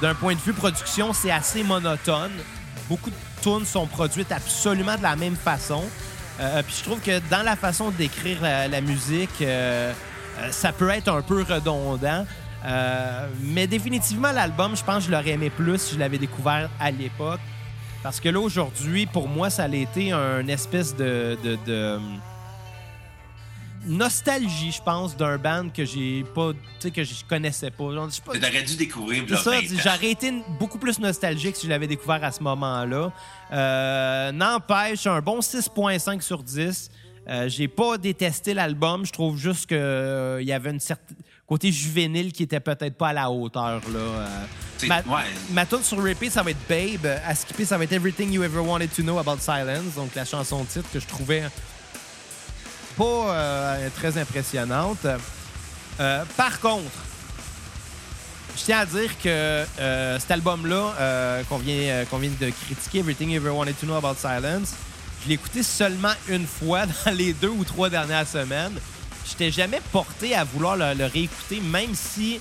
d'un point de vue production, c'est assez monotone. Beaucoup de tunes sont produites absolument de la même façon. Puis je trouve que dans la façon d'écrire la, musique, ça peut être un peu redondant. Euh, mais définitivement, l'album, je pense que je l'aurais aimé plus si je l'avais découvert à l'époque. Parce que là, aujourd'hui, pour moi, ça a été un espèce de, de, de nostalgie, je pense, d'un band que j'ai pas, tu sais, que je connaissais pas. pas T'aurais dû découvrir. C'est ça, j'aurais été beaucoup plus nostalgique si je l'avais découvert à ce moment-là. Euh, N'empêche, un bon 6.5 sur 10. Euh, j'ai pas détesté l'album. Je trouve juste qu'il euh, y avait une certaine côté juvénile qui était peut-être pas à la hauteur. Là. Euh, ma, ouais. ma tune sur repeat, ça va être Babe. À skipper, ça va être Everything You Ever Wanted to Know About Silence. Donc la chanson titre que je trouvais pas euh, très impressionnante. Euh, par contre, je tiens à dire que euh, cet album-là qu'on vient, qu'on vient de critiquer, Everything You Ever Wanted to Know About Silence, Je l'ai écouté seulement une fois <laughs> dans les deux ou trois dernières semaines. J'étais jamais porté à vouloir le, le réécouter, même si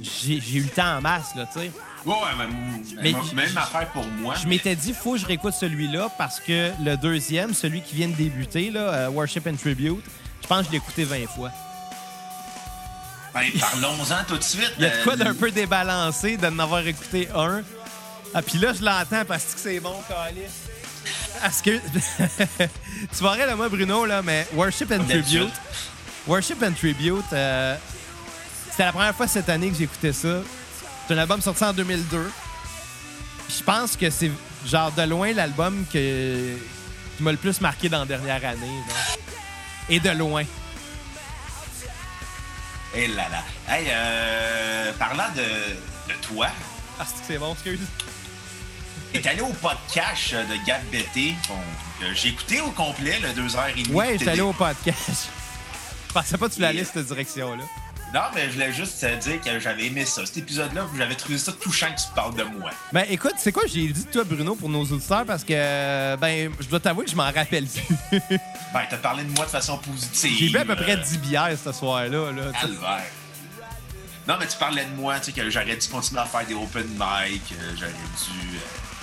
j'ai j'ai eu le temps en masse, là, tu sais. Ouais, mais, Mais même affaire pour moi. Je m'étais dit, faut que je réécoute celui-là parce que le deuxième, celui qui vient de débuter, là, euh, Worship and Tribute, je pense que je l'ai écouté 20 fois. Ben, parlons-en tout de suite. Il y a de quoi Euh, d'un peu débalancé de n'avoir écouté un. Ah, puis là, je l'entends parce que c'est bon, Calis. Parce que. <laughs> tu vas rire de moi, Bruno, là, mais Worship and. Tribute. Worship and Tribute, euh, c'était la première fois cette année que j'écoutais ça. C'est un album sorti en 2002. Je pense que c'est, genre, de loin l'album que, qui m'a le plus marqué dans la dernière année. Et de loin. Eh là là. Hey, euh, parlant de, de toi, Ah, c'est bon, excuse. T'es allé au podcast de Gab Bété. Bon, j'ai écouté au complet, le 2h30. Ouais, j'étais allé au podcast. Je pensais pas que tu l'allais cette direction-là. Non, mais je voulais juste te dire que j'avais aimé ça. Cet épisode-là, j'avais trouvé ça touchant que tu parles de moi. Ben écoute, c'est quoi j'ai dit de toi, Bruno, pour nos auditeurs? Parce que, euh, ben, je dois t'avouer que je m'en rappelle plus. <laughs> Ben, t'as parlé de moi de façon positive. j'ai bu à peu près euh, 10 bières ce soir-là. Là. Calvaire. Non, mais tu parlais de moi, tu sais, que j'aurais dû continuer à faire des open mic, euh, j'aurais dû...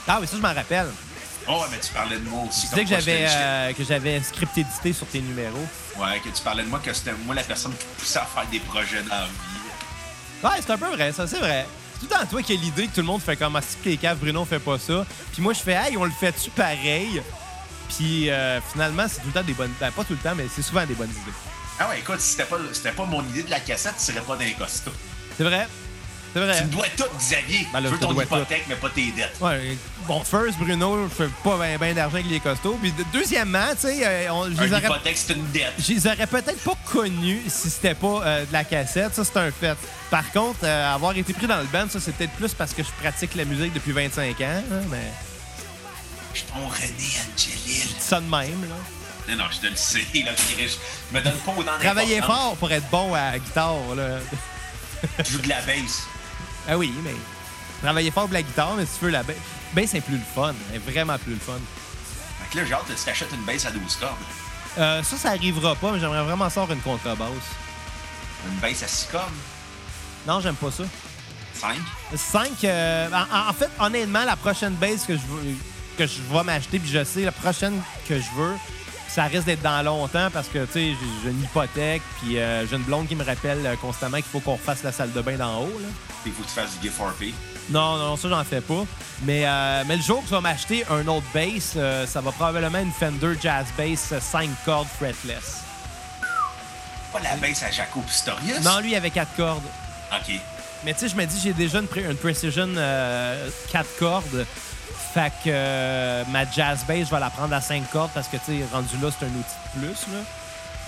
ah oui, ça, je m'en rappelle. Oh, ouais, mais tu parlais de moi aussi. Tu disais que j'avais euh, que j'avais script édité sur tes numéros. Ouais, que tu parlais de moi, que c'était moi la personne qui te poussait à faire des projets dans la vie. Ouais, c'est un peu vrai, ça, c'est vrai. C'est tout le temps toi qui as l'idée que tout le monde fait comme ah, si les caves, Bruno fait pas ça. Puis moi, je fais, hey, on le fait-tu pareil? Puis euh, finalement, c'est tout le temps des bonnes. Ben, pas tout le temps, mais c'est souvent des bonnes idées. Ah ouais, écoute, si c'était pas, c'était pas mon idée de la cassette, tu serais pas les costumes. C'est vrai. C'est vrai. Tu me dois tout, Xavier. Ben là, je veux je ton hypothèque, mais pas tes dettes. Ouais, bon, first, Bruno, je fais pas bien ben d'argent avec les costauds. Puis de- deuxièmement, tu sais, euh, on- je les aurais, c'est une dette. je les aurais peut-être pas connus si c'était pas euh, de la cassette. Ça, c'est un fait. Par contre, euh, avoir été pris dans le band, ça, c'est peut-être plus parce que je pratique la musique depuis 25 ans. hein, mais Je suis ton René Angelil. ça de même, là. Non, non, je te le sais, là. Je me donne pas Travailler fort pour être bon à la guitare, là. Je joue de la bass. Ah oui, mais travailler fort pour la guitare, mais si tu veux la bass, bass, c'est plus le fun. C'est vraiment plus le fun. Fait que là, j'ai hâte que tu t'achètes une bass à 12 cordes. Euh, ça, ça arrivera pas, mais j'aimerais vraiment sortir une contrebasse. Une bass à 6 cordes? Non, j'aime pas ça. 5. 5. en, en fait, honnêtement, la prochaine base que je veux, que je vais m'acheter, puis je sais, la prochaine que je veux, ça risque d'être dans longtemps parce que, tu sais, j'ai une hypothèque, puis euh, j'ai une blonde qui me rappelle euh, constamment qu'il faut qu'on refasse la salle de bain d'en haut. Là. Il faut que tu fasses du gift for pay. Non, non, ça, j'en fais pas. Mais, euh, mais le jour que je vais m'acheter un autre bass, euh, ça va probablement une Fender Jazz Bass 5 cordes fretless. Pas la bass à Jaco Pistorius? Non, lui, il avait 4 cordes. OK. Mais tu sais, je me dis, j'ai déjà une, une Precision 4 cordes. Fait que euh, ma jazz bass, je vais la prendre à 5 cordes parce que, tu sais, rendu là, c'est un outil de plus. Là.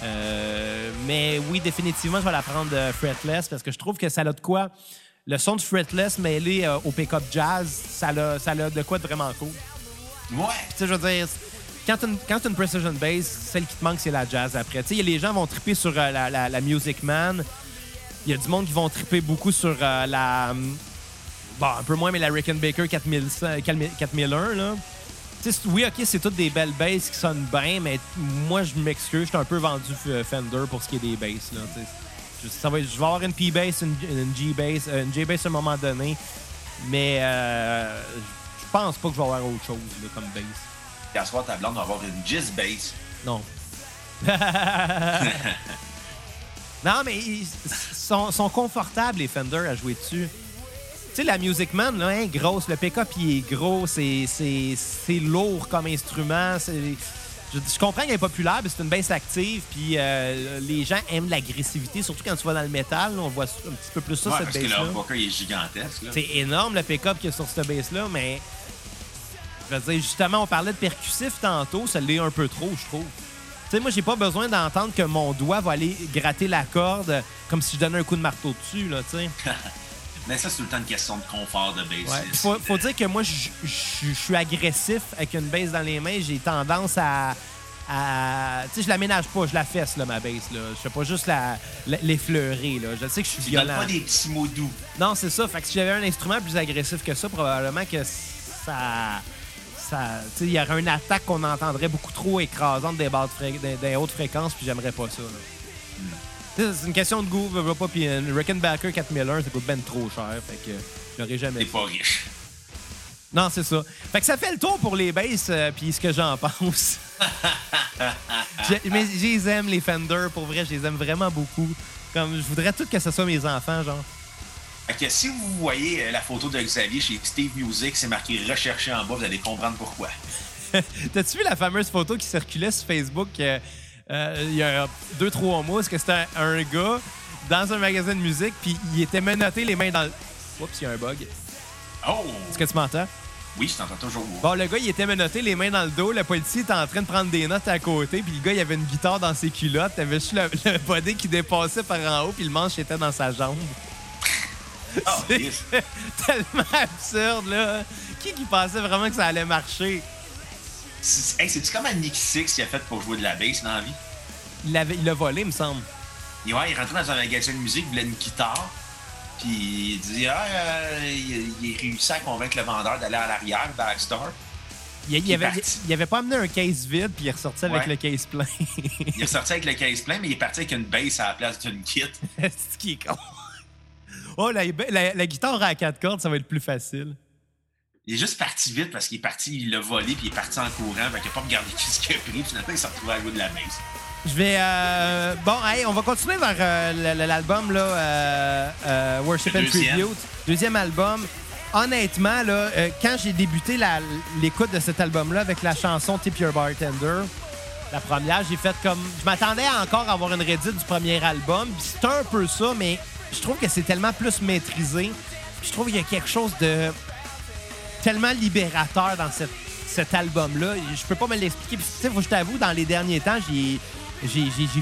Euh, mais oui, définitivement, je vais la prendre euh, fretless parce que je trouve que ça a de quoi. Le son de fretless mêlé euh, au pick-up jazz, ça a, ça a de quoi de vraiment cool. Ouais. Tu sais, je veux dire, quand tu as une Precision Bass, celle qui te manque, c'est la jazz après. Tu sais, les gens vont triper sur la, la- la Music Man. Il y a du monde qui vont triper beaucoup sur euh, la. Bon, un peu moins, mais la Rickenbacker 4100 4001, là. Oui, OK, c'est toutes des belles basses qui sonnent bien, mais moi, je m'excuse, je suis un peu vendu euh, Fender pour ce qui est des basses, là. Je, ça va je vais avoir une P-bass, une, une G-bass, euh, une J-bass à un moment donné, mais euh, je pense pas que je vais avoir autre chose là, comme bass. Ce soir, ta blonde va avoir une Jizz bass. Non. <laughs> non, mais ils sont, sont confortables, les Fender, à jouer dessus. Sais, la Music Man, là, hein, grosse, le pick-up, il est gros, c'est c'est- c'est lourd comme instrument. c'est- Je, je comprends qu'elle est populaire, mais c'est une baisse active, puis euh, les gens aiment l'agressivité, surtout quand tu vas dans le métal, là, on voit un petit peu plus ça, ouais, cette parce que bass-là. le humbucker, il est gigantesque. C'est énorme le pick-up qu'il y a sur cette base-là, mais je veux dire, justement, on parlait de percussif tantôt, ça l'est un peu trop, je trouve. Tu sais, moi, j'ai pas besoin d'entendre que mon doigt va aller gratter la corde comme si je donnais un coup de marteau dessus, là, tu sais. <laughs> Mais ça, c'est tout le temps une question de confort de bassiste. Ouais. Faut, faut dire que moi, je suis agressif avec une base dans les mains. J'ai tendance à. à- tu sais, je la ménage pas, je la fesse, là, ma base. Là. Je fais pas juste la- la- l'effleurer. Là. Je sais que je suis Tu violent. pas des petits mots doux. Non, c'est ça. Fait que si j'avais un instrument plus agressif que ça, probablement que ça. ça tu sais, il y aurait une attaque qu'on entendrait beaucoup trop écrasante des, hautes fréquences, puis j'aimerais pas ça. là. Sais, C'est une question de goût, veux, pas, puis un Rickenbacker 4001, ça coûte ben trop cher, fait que j'aurais jamais T'es pas riche. Non, c'est ça. Fait que ça fait le tour pour les basses, euh, puis ce que j'en <laughs> pense. <laughs> Je- mais je les aime, les Fender, pour vrai, je les aime vraiment beaucoup. Comme, je voudrais tout que ce soit mes enfants, genre. Fait que si vous voyez euh, la photo de Xavier chez Steve Music, c'est marqué recherché en bas, vous allez comprendre pourquoi. <laughs> T'as-tu vu la fameuse photo qui circulait sur Facebook euh, euh, il y a deux, trois mois? Est-ce que c'était un, gars dans un magasin de musique, puis il était menotté les mains dans le. Oups, il y a un bug. Oh! Est-ce que tu m'entends? Oui, je t'entends toujours. Bon, le gars, il était menotté les mains dans le dos. Le policier était en train de prendre des notes à côté. Puis le gars, il avait une guitare dans ses culottes. T'avais juste le, <laughs> le body qui dépassait par en haut. Puis le manche était dans sa jambe. <laughs> Ah, C'est <laughs> tellement absurde, là. Qui qui pensait vraiment que ça allait marcher? C'est- Hey, c'est-tu comme un Nick Six qui a fait pour jouer de la bass dans la vie? Il l'avait- il l'a volé, me semble. Et ouais, il est rentré dans un magasin de musique, il voulait une guitare. Puis il dit Ah, euh, il, il réussit à convaincre le vendeur d'aller à l'arrière, backstore. Il, il avait, il avait pas amené un case vide, puis il est ressorti avec le case plein. <laughs> Il est sorti avec le case plein, mais il est parti avec une bass à la place d'une kit. <laughs> C'est ce qui est con. Oh, la, la- la guitare à quatre cordes, ça va être plus facile. Il est juste parti vite parce qu'il est parti, il l'a volé, puis il est parti en courant. Fait qu'il a pas regardé <laughs> ce qu'il a pris, puis finalement, il s'est retrouvé à jouer de la bass. Je vais. euh, Bon, hey, on va continuer vers euh, l'album, là, euh, euh, Worship and. Tribute. Deuxième album. Honnêtement, là, euh, quand j'ai débuté l'écoute de cet album-là avec la chanson Tip Your Bartender, la première, j'ai fait comme. Je m'attendais à encore avoir une Reddit du premier album. C'est un peu ça, mais je trouve que c'est tellement plus maîtrisé. Je trouve qu'il y a quelque chose de tellement libérateur dans cette- cet album-là. Je peux pas me l'expliquer. Puis, tu sais, je t'avoue, dans les derniers temps, j'ai.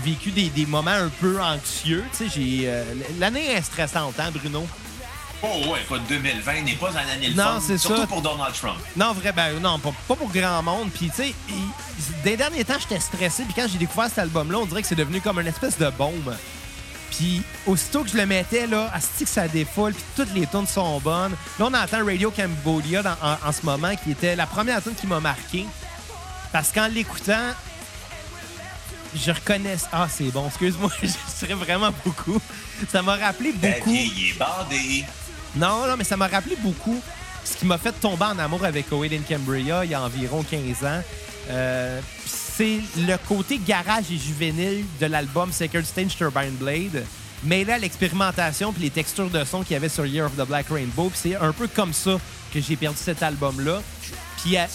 Vécu des, des moments un peu anxieux. J'ai, euh, L'année est stressante, hein, Bruno? Oh, ouais, écoute, 2020 n'est pas une année le Non, c'est Surtout ça. pour Donald Trump. Non, vrai, ben non, pas, pas pour grand monde. Puis, tu sais, des derniers temps, j'étais stressé. Puis, quand j'ai découvert cet album-là, on dirait que c'est devenu comme une espèce de bombe. Puis, aussitôt que je le mettais, là, asti que ça défoule, puis toutes les tunes sont bonnes. Là, on entend Radio Cambodia dans- en, en ce moment, qui était la première tune qui m'a marqué. Parce qu'en l'écoutant, je reconnais. Ah, c'est bon, excuse-moi, <laughs> je serais vraiment beaucoup. Ça m'a rappelé beaucoup. Il est bandé. Non, non, mais ça m'a rappelé beaucoup ce qui m'a fait tomber en amour avec Owen in Cambria il y a environ 15 ans. Euh, c'est le côté garage et juvénile de l'album Sacred Stage Turbine Blade, mêlé à l'expérimentation puis les textures de son qu'il y avait sur Year of the Black Rainbow. C'est un peu comme ça que j'ai perdu cet album-là. Puis euh,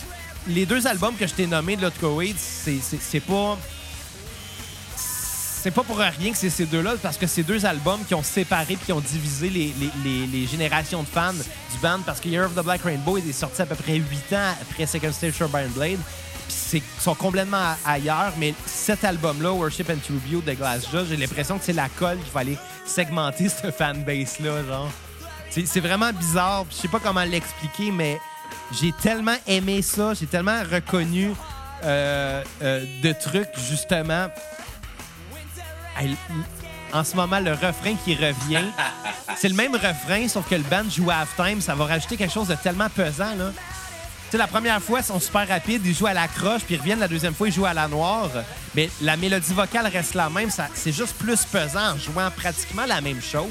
les deux albums que je t'ai nommés de l'autre c'est pas c'est pas pour rien que c'est ces deux-là, parce que c'est deux albums qui ont séparé puis qui ont divisé les générations de fans du band, parce que Year of the Black Rainbow est sorti à peu près 8 ans après Second Stage Turbine Blade. Puis sont complètement ailleurs, mais cet album-là, Worship and Tribute de Glassjaw, j'ai l'impression que c'est la colle qu'il fallait segmenter <laughs> ce fanbase-là, genre. C'est c'est vraiment bizarre. Je sais pas comment l'expliquer, mais j'ai tellement aimé ça, j'ai tellement reconnu euh, euh, de trucs, justement. En ce moment, le refrain qui revient, <laughs> c'est le même refrain, sauf que le band joue à halftime. Ça va rajouter quelque chose de tellement pesant, là. Sais, la première fois, ils sont super rapides, ils jouent à la croche, puis ils reviennent la deuxième fois, ils jouent à la noire. Mais la mélodie vocale reste la même. C'est juste plus pesant en jouant pratiquement la même chose.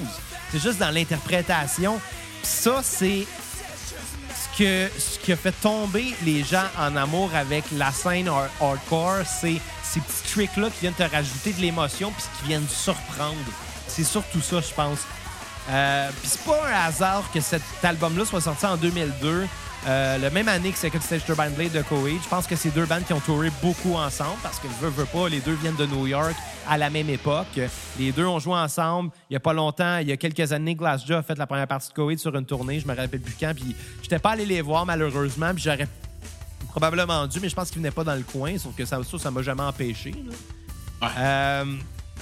C'est juste dans l'interprétation. Ça, c'est ce, que, qui a fait tomber les gens en amour avec la scène hard- hardcore, c'est ces petits tricks-là qui viennent te rajouter de l'émotion puis qui viennent surprendre. C'est surtout ça, je pense. Euh, puis c'est pas un hasard que cet album-là soit sorti en 2002, euh, le même année que Second Stage Turbine Blade de Coheed. Je pense que c'est deux bandes qui ont touré beaucoup ensemble parce que veux, veux pas, les deux viennent de New York à la même époque. Les deux ont joué ensemble. Il y a pas longtemps, il y a quelques années, Glassjaw a fait la première partie de Coheed sur une tournée. Je me rappelle plus quand. Puis j'étais pas allé les voir malheureusement. Puis j'aurais probablement dû, mais je pense qu'ils venaient pas dans le coin. Sauf que ça, ça, m'a jamais empêché. là. Ouais. Euh,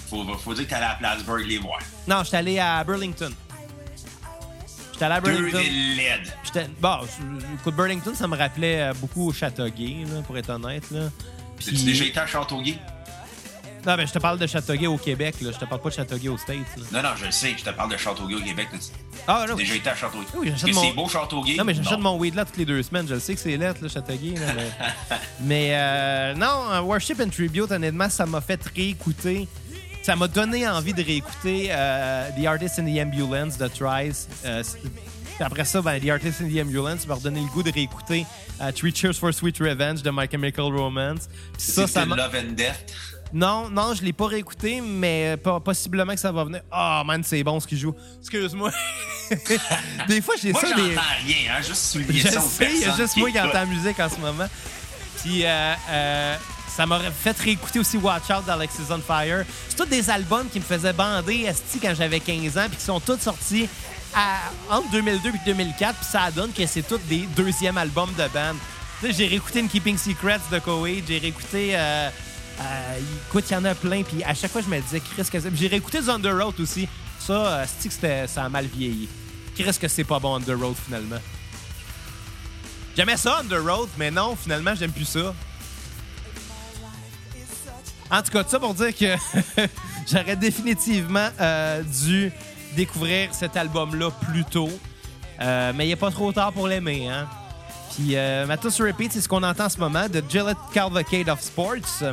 Faut, faut dire que t'allais à Plattsburgh les voir. non, j'étais allé à Burlington. J'étais allé à Burlington. J'étais- Bon, je- écoute, Burlington, ça me rappelait euh, beaucoup au Châteauguay, là, pour être honnête. Là. T'as-tu Puis- déjà été à Châteauguay? Non, mais je te parle de Châteauguay au Québec, là. Je te parle pas de Châteauguay aux States, là. Non, non, je le sais. Je te parle de Châteauguay au Québec. Ah, J'ai déjà été à Châteauguay. Oui, j'achète mon- c'est beau, Châteauguay? Non, mais j'achète Non. mon weed là toutes les deux semaines. Je le sais que c'est lettre, là, Châteauguay. là, mais <laughs> mais, euh, non, Worship and Tribute, honnêtement, ça m'a fait réécouter. Ça m'a donné envie de réécouter euh, The Artist in the Ambulance de Trice. Euh, après ça, ben, The Artist in the Ambulance m'a redonné le goût de réécouter euh, Three Cheers for Sweet Revenge de My Chemical Romance. Puis ça, ça m'a. Love and Death. Non, non, je l'ai pas réécouté, mais po- possiblement que ça va venir. Ah, man, c'est bon ce qu'il joue. Excuse-moi. <laughs> des fois, j'ai Moi, ça j'entends des. rien, hein. Juste souligner Je ça sais, il y a juste moi qui entends la musique en ce moment. Puis euh, euh, ça m'aurait fait réécouter aussi Watch Out d'Alexis on Fire. C'est tous des albums qui me faisaient bander esti quand j'avais 15 ans, puis qui sont tous sortis entre 2002 et 2004, puis ça donne que c'est tous des deuxièmes albums de band. J'ai réécouté une Keeping Secrets de Coheed, j'ai réécouté... Euh, euh, écoute, il y en a plein, puis à chaque fois, je me disais, Chris, que. J'ai réécouté The Under Road aussi. Ça, euh, ça a mal vieilli? Chris, que c'est pas bon Under Road, finalement. J'aimais ça, Under Road, mais non, finalement, j'aime plus ça. En tout cas, tout ça pour dire que <laughs> j'aurais définitivement euh, dû découvrir cet album-là plus tôt. Euh, mais il n'est pas trop tard pour l'aimer, hein. Puis euh, ma repeat, c'est ce qu'on entend en ce moment, de Gillette Cavalcade of Sports.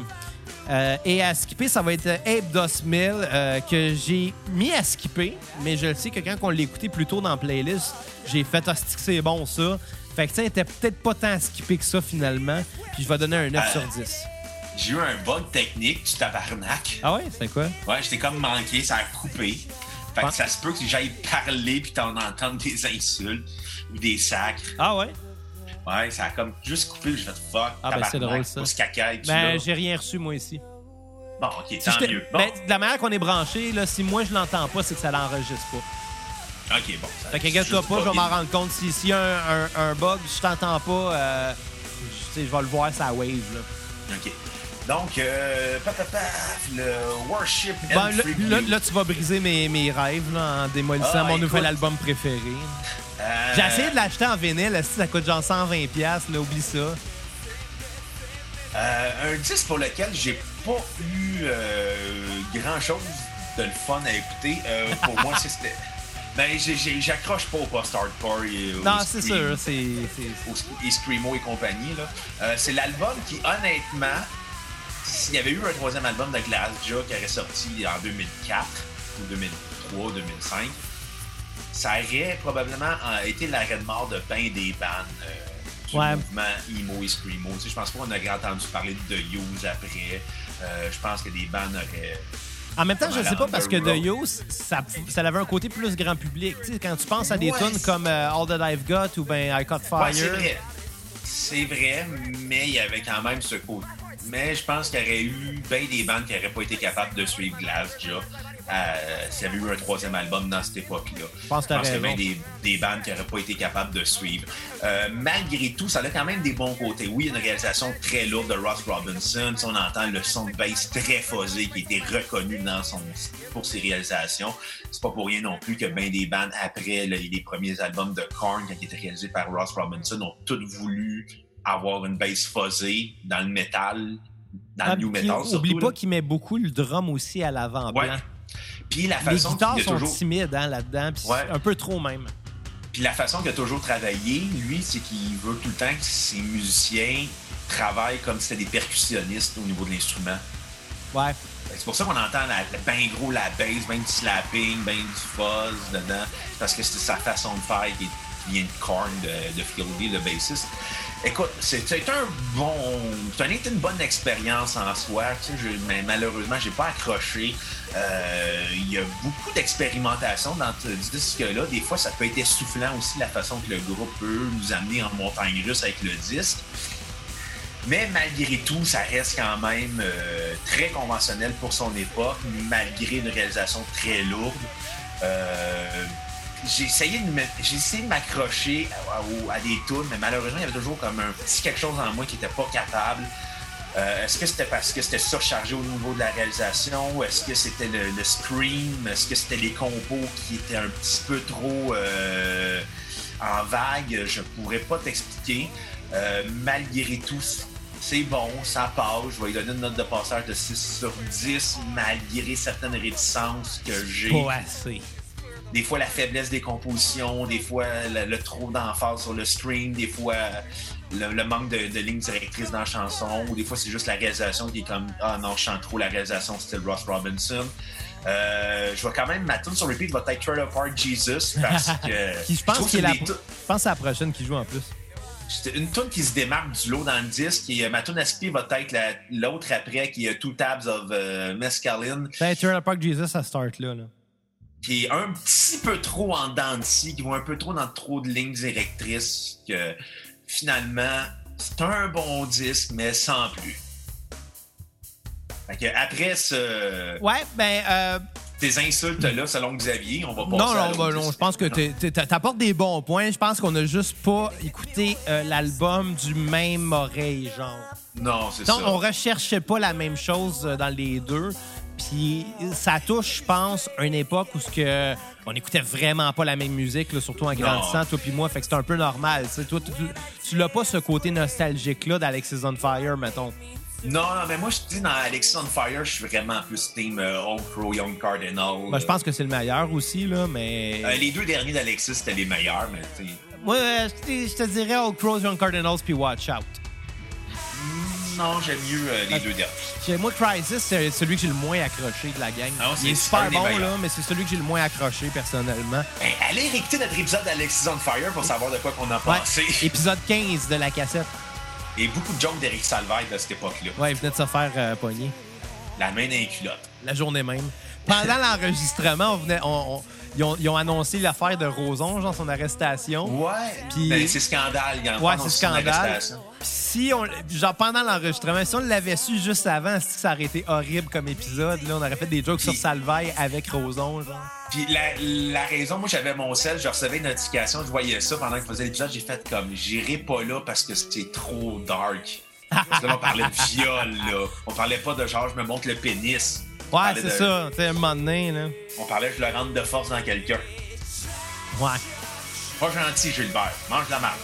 Euh, et à skipper, ça va être Dos Mill, euh, que j'ai mis à skipper, mais je le sais que quand on l'a écouté plus tôt dans la playlist, j'ai fait hostie que c'est bon ça? Fait que ça était peut-être pas tant à skipper que ça finalement. Puis je vais donner un 9 Euh. sur 10. J'ai eu un bug technique du tabarnak. Ah ouais, c'est quoi? Ouais, j'étais comme manqué, ça a coupé. Fait que Ah. ça se peut que j'aille parler puis t'en entendre des insultes ou des sacres. Ah ouais? Ouais, ça a comme juste coupé, j'ai fait fuck. Ah, ben, c'est drôle, ça. caca, et Ben, j'ai rien reçu moi ici. Bon, ok, Si tant mieux. Bon, ben, de la manière qu'on est branché, là, si moi je l'entends pas, c'est que ça l'enregistre pas. ok, bon. ça- Fait qu'inquiète-toi juste pas, je vais m'en rendre compte. Si- S'il y a un, un- un bug, je t'entends pas, euh, je, sais, je vais le voir sa wave. Là. Ok. Donc, euh, paf, le Worship and Bon, là, Tribute. là- là, tu vas briser mes, mes rêves là, en démolissant Ah, mon écoute. nouvel album préféré. Euh, J'ai essayé de l'acheter en vinyle, ça coûte genre 120$, piastres, là, oublie ça. euh, un disque pour lequel j'ai pas eu euh, grand chose de le fun à écouter. Pour moi, c'était. <laughs> Ben, j'accroche pas au post-hardcore et au Non, c'est sûr, c'est... c'est- au sc- et Screamo et compagnie. là. C'est l'album qui, honnêtement, s'il y avait eu un troisième album de Glassjaw qui aurait sorti en 2004 ou 2003, 2005, ça aurait probablement euh, été l'arrêt de mort de ben des bandes euh, du Ouais. mouvement emo et Screamo. Tu sais, je pense pas qu'on aurait entendu parler de The Use après. Euh, je pense que des bandes auraient... En même temps, je Voilà, sais pas, parce que the. Use, ça, ça avait un côté plus grand public. Tu sais, quand tu penses à des Ouais, tunes comme euh, All That I've Got ou ben I Caught Fire... Ouais, c'est vrai. C'est vrai, mais il y avait quand même ce côté. Mais je pense qu'il y aurait eu bien des bandes qui n'auraient pas été capables de suivre Glassjaw euh, s'il y avait eu un troisième album dans cette époque-là. Je pense qu'il y avait des, des bandes qui n'auraient pas été capables de suivre. Euh, malgré tout, ça a quand même des bons côtés. Oui, il y a une réalisation très lourde de Ross Robinson. Sais, on entend le son de bass très fuzzé qui été reconnu dans son, pour ses réalisations. C'est pas pour rien non plus que bien des bandes après le- les premiers albums de Korn, quand ils étaient réalisés par Ross Robinson, ont toutes voulu avoir une bass fuzzée dans le métal, dans Ah, le new puis metal. Oublie surtout, pas qu'il met beaucoup le drum aussi à l'avant-plan. Ouais. Puis la Les façon guitares qu'il a sont toujours... timides hein, là-dedans, Ouais. un peu trop même. Puis la façon qu'il a toujours travaillé, lui, c'est qu'il veut tout le temps que ses musiciens travaillent comme si c'était des percussionnistes au niveau de l'instrument. Ouais. C'est pour ça qu'on entend la, la- ben gros la bass, ben du slapping, ben du fuzz dedans. Parce que c'est sa façon de faire qui, qui vient de Korn, de, de Lee, le bassiste. Écoute, c'est. Ça a été une bonne expérience en soi, tu sais, je- mais malheureusement, j'ai pas accroché. Euh, Il y a beaucoup d'expérimentation dans ce disque-là. Des fois, ça peut être essoufflant aussi la façon que le groupe peut nous amener en montagne russe avec le disque. Mais malgré tout, ça reste quand même euh, très conventionnel pour son époque, malgré une réalisation très lourde. Euh, j'ai essayé de j'ai essayé de m'accrocher à, à- à des tunes, mais malheureusement, il y avait toujours comme un petit quelque chose en moi qui n'était pas capable. Euh, Est-ce que c'était parce que c'était surchargé au niveau de la réalisation? Est-ce que c'était le, le scream? Est-ce que c'était les compos qui étaient un petit peu trop euh, en vague? Je pourrais pas t'expliquer. Euh, malgré tout, c'est bon, ça passe. Je vais lui donner une note de passage de 6 sur 10, malgré certaines réticences que j'ai. Pas assez. Des fois, la faiblesse des compositions, des fois, le, le trop d'emphase sur le stream, des fois, le, le manque de, de lignes directrices dans la chanson, ou des fois, c'est juste la réalisation qui est comme Ah non, je chante trop la réalisation style Ross Robinson. Euh, je vais quand même, ma tune sur repeat va être Trailer Park Jesus parce que. <laughs> Qui, je pense qu'il est que la, je pense c'est la prochaine qui joue en plus. C'est une tune qui se démarque du lot dans le disque. Et euh, ma tune à va être la- l'autre après, qui est Two Tabs of euh, Mescaline, Ben, Trailer Park Jesus, ça start là. là. Qui est un petit peu trop en dents de scie, qui va un peu trop dans trop de lignes directrices, que finalement, c'est un bon disque, mais sans plus. Fait que après ce, Ouais, ben, euh, ces insultes-là, selon Xavier, on va passer non, non, ben, non, je pense que t'es- t'es- t'apportes des bons points. Je pense qu'on a juste pas écouté euh, l'album du même oreille, genre. Non, c'est Donc, ça. on recherchait pas la même chose euh, dans les deux. Puis ça touche, je pense, une époque où ce que on écoutait vraiment pas la même musique, là, surtout en grandissant, toi puis moi. Fait que c'est un peu normal. tu sais. Toi, tu, tu- tu l'as pas ce côté nostalgique-là d'Alexis on Fire, mettons? Non, non, mais moi, je te dis, dans Alexis on Fire, je suis vraiment plus team euh, Old Crow, Young Cardinal. Ben, je pense que c'est le meilleur aussi, là, mais. Euh, les deux derniers d'Alexis, c'était les meilleurs, mais tu sais. Moi, euh, je te- dirais Old Crows, Young Cardinals, puis Watch Out. Non, j'aime mieux euh, les Ah. deux derniers. Moi, Crisis, c'est celui que j'ai le moins accroché de la gang. Non, c'est Il est super bon, meilleurs. là, mais c'est celui que j'ai le moins accroché, personnellement. Ben, allez réécouter notre épisode d'Alexis on Fire pour savoir de quoi qu'on a Ouais. pensé. <laughs> Épisode 15 de la cassette. Et beaucoup de jokes d'Eric Salvaille de cette époque-là. Ouais, il venait de se faire euh, pogner. La main dans les culottes. La journée même. Pendant l'enregistrement, on venait, on- on- ils, ont, ils ont annoncé l'affaire de Roson, genre son arrestation. Ouais. Puis- Ben, c'est scandale. A Ouais, c'est scandale. si on, genre pendant l'enregistrement, si on l'avait su juste avant, ça aurait été horrible comme épisode. Là, on aurait fait des jokes Puis- sur Salvaille avec Roson, genre. Puis la, la raison, moi j'avais mon sel, je recevais une notification, je voyais ça pendant que je faisais l'épisode, j'ai fait comme j'irai pas là parce que c'est trop dark. <laughs> Parce que là, on parlait de viol, là. On parlait pas de genre je me montre le pénis. Ouais, c'est de- ça. Tu sais, un moment donné, là. On parlait je le rentre de force dans quelqu'un. Ouais. Pas gentil, Gilbert. Mange la marde.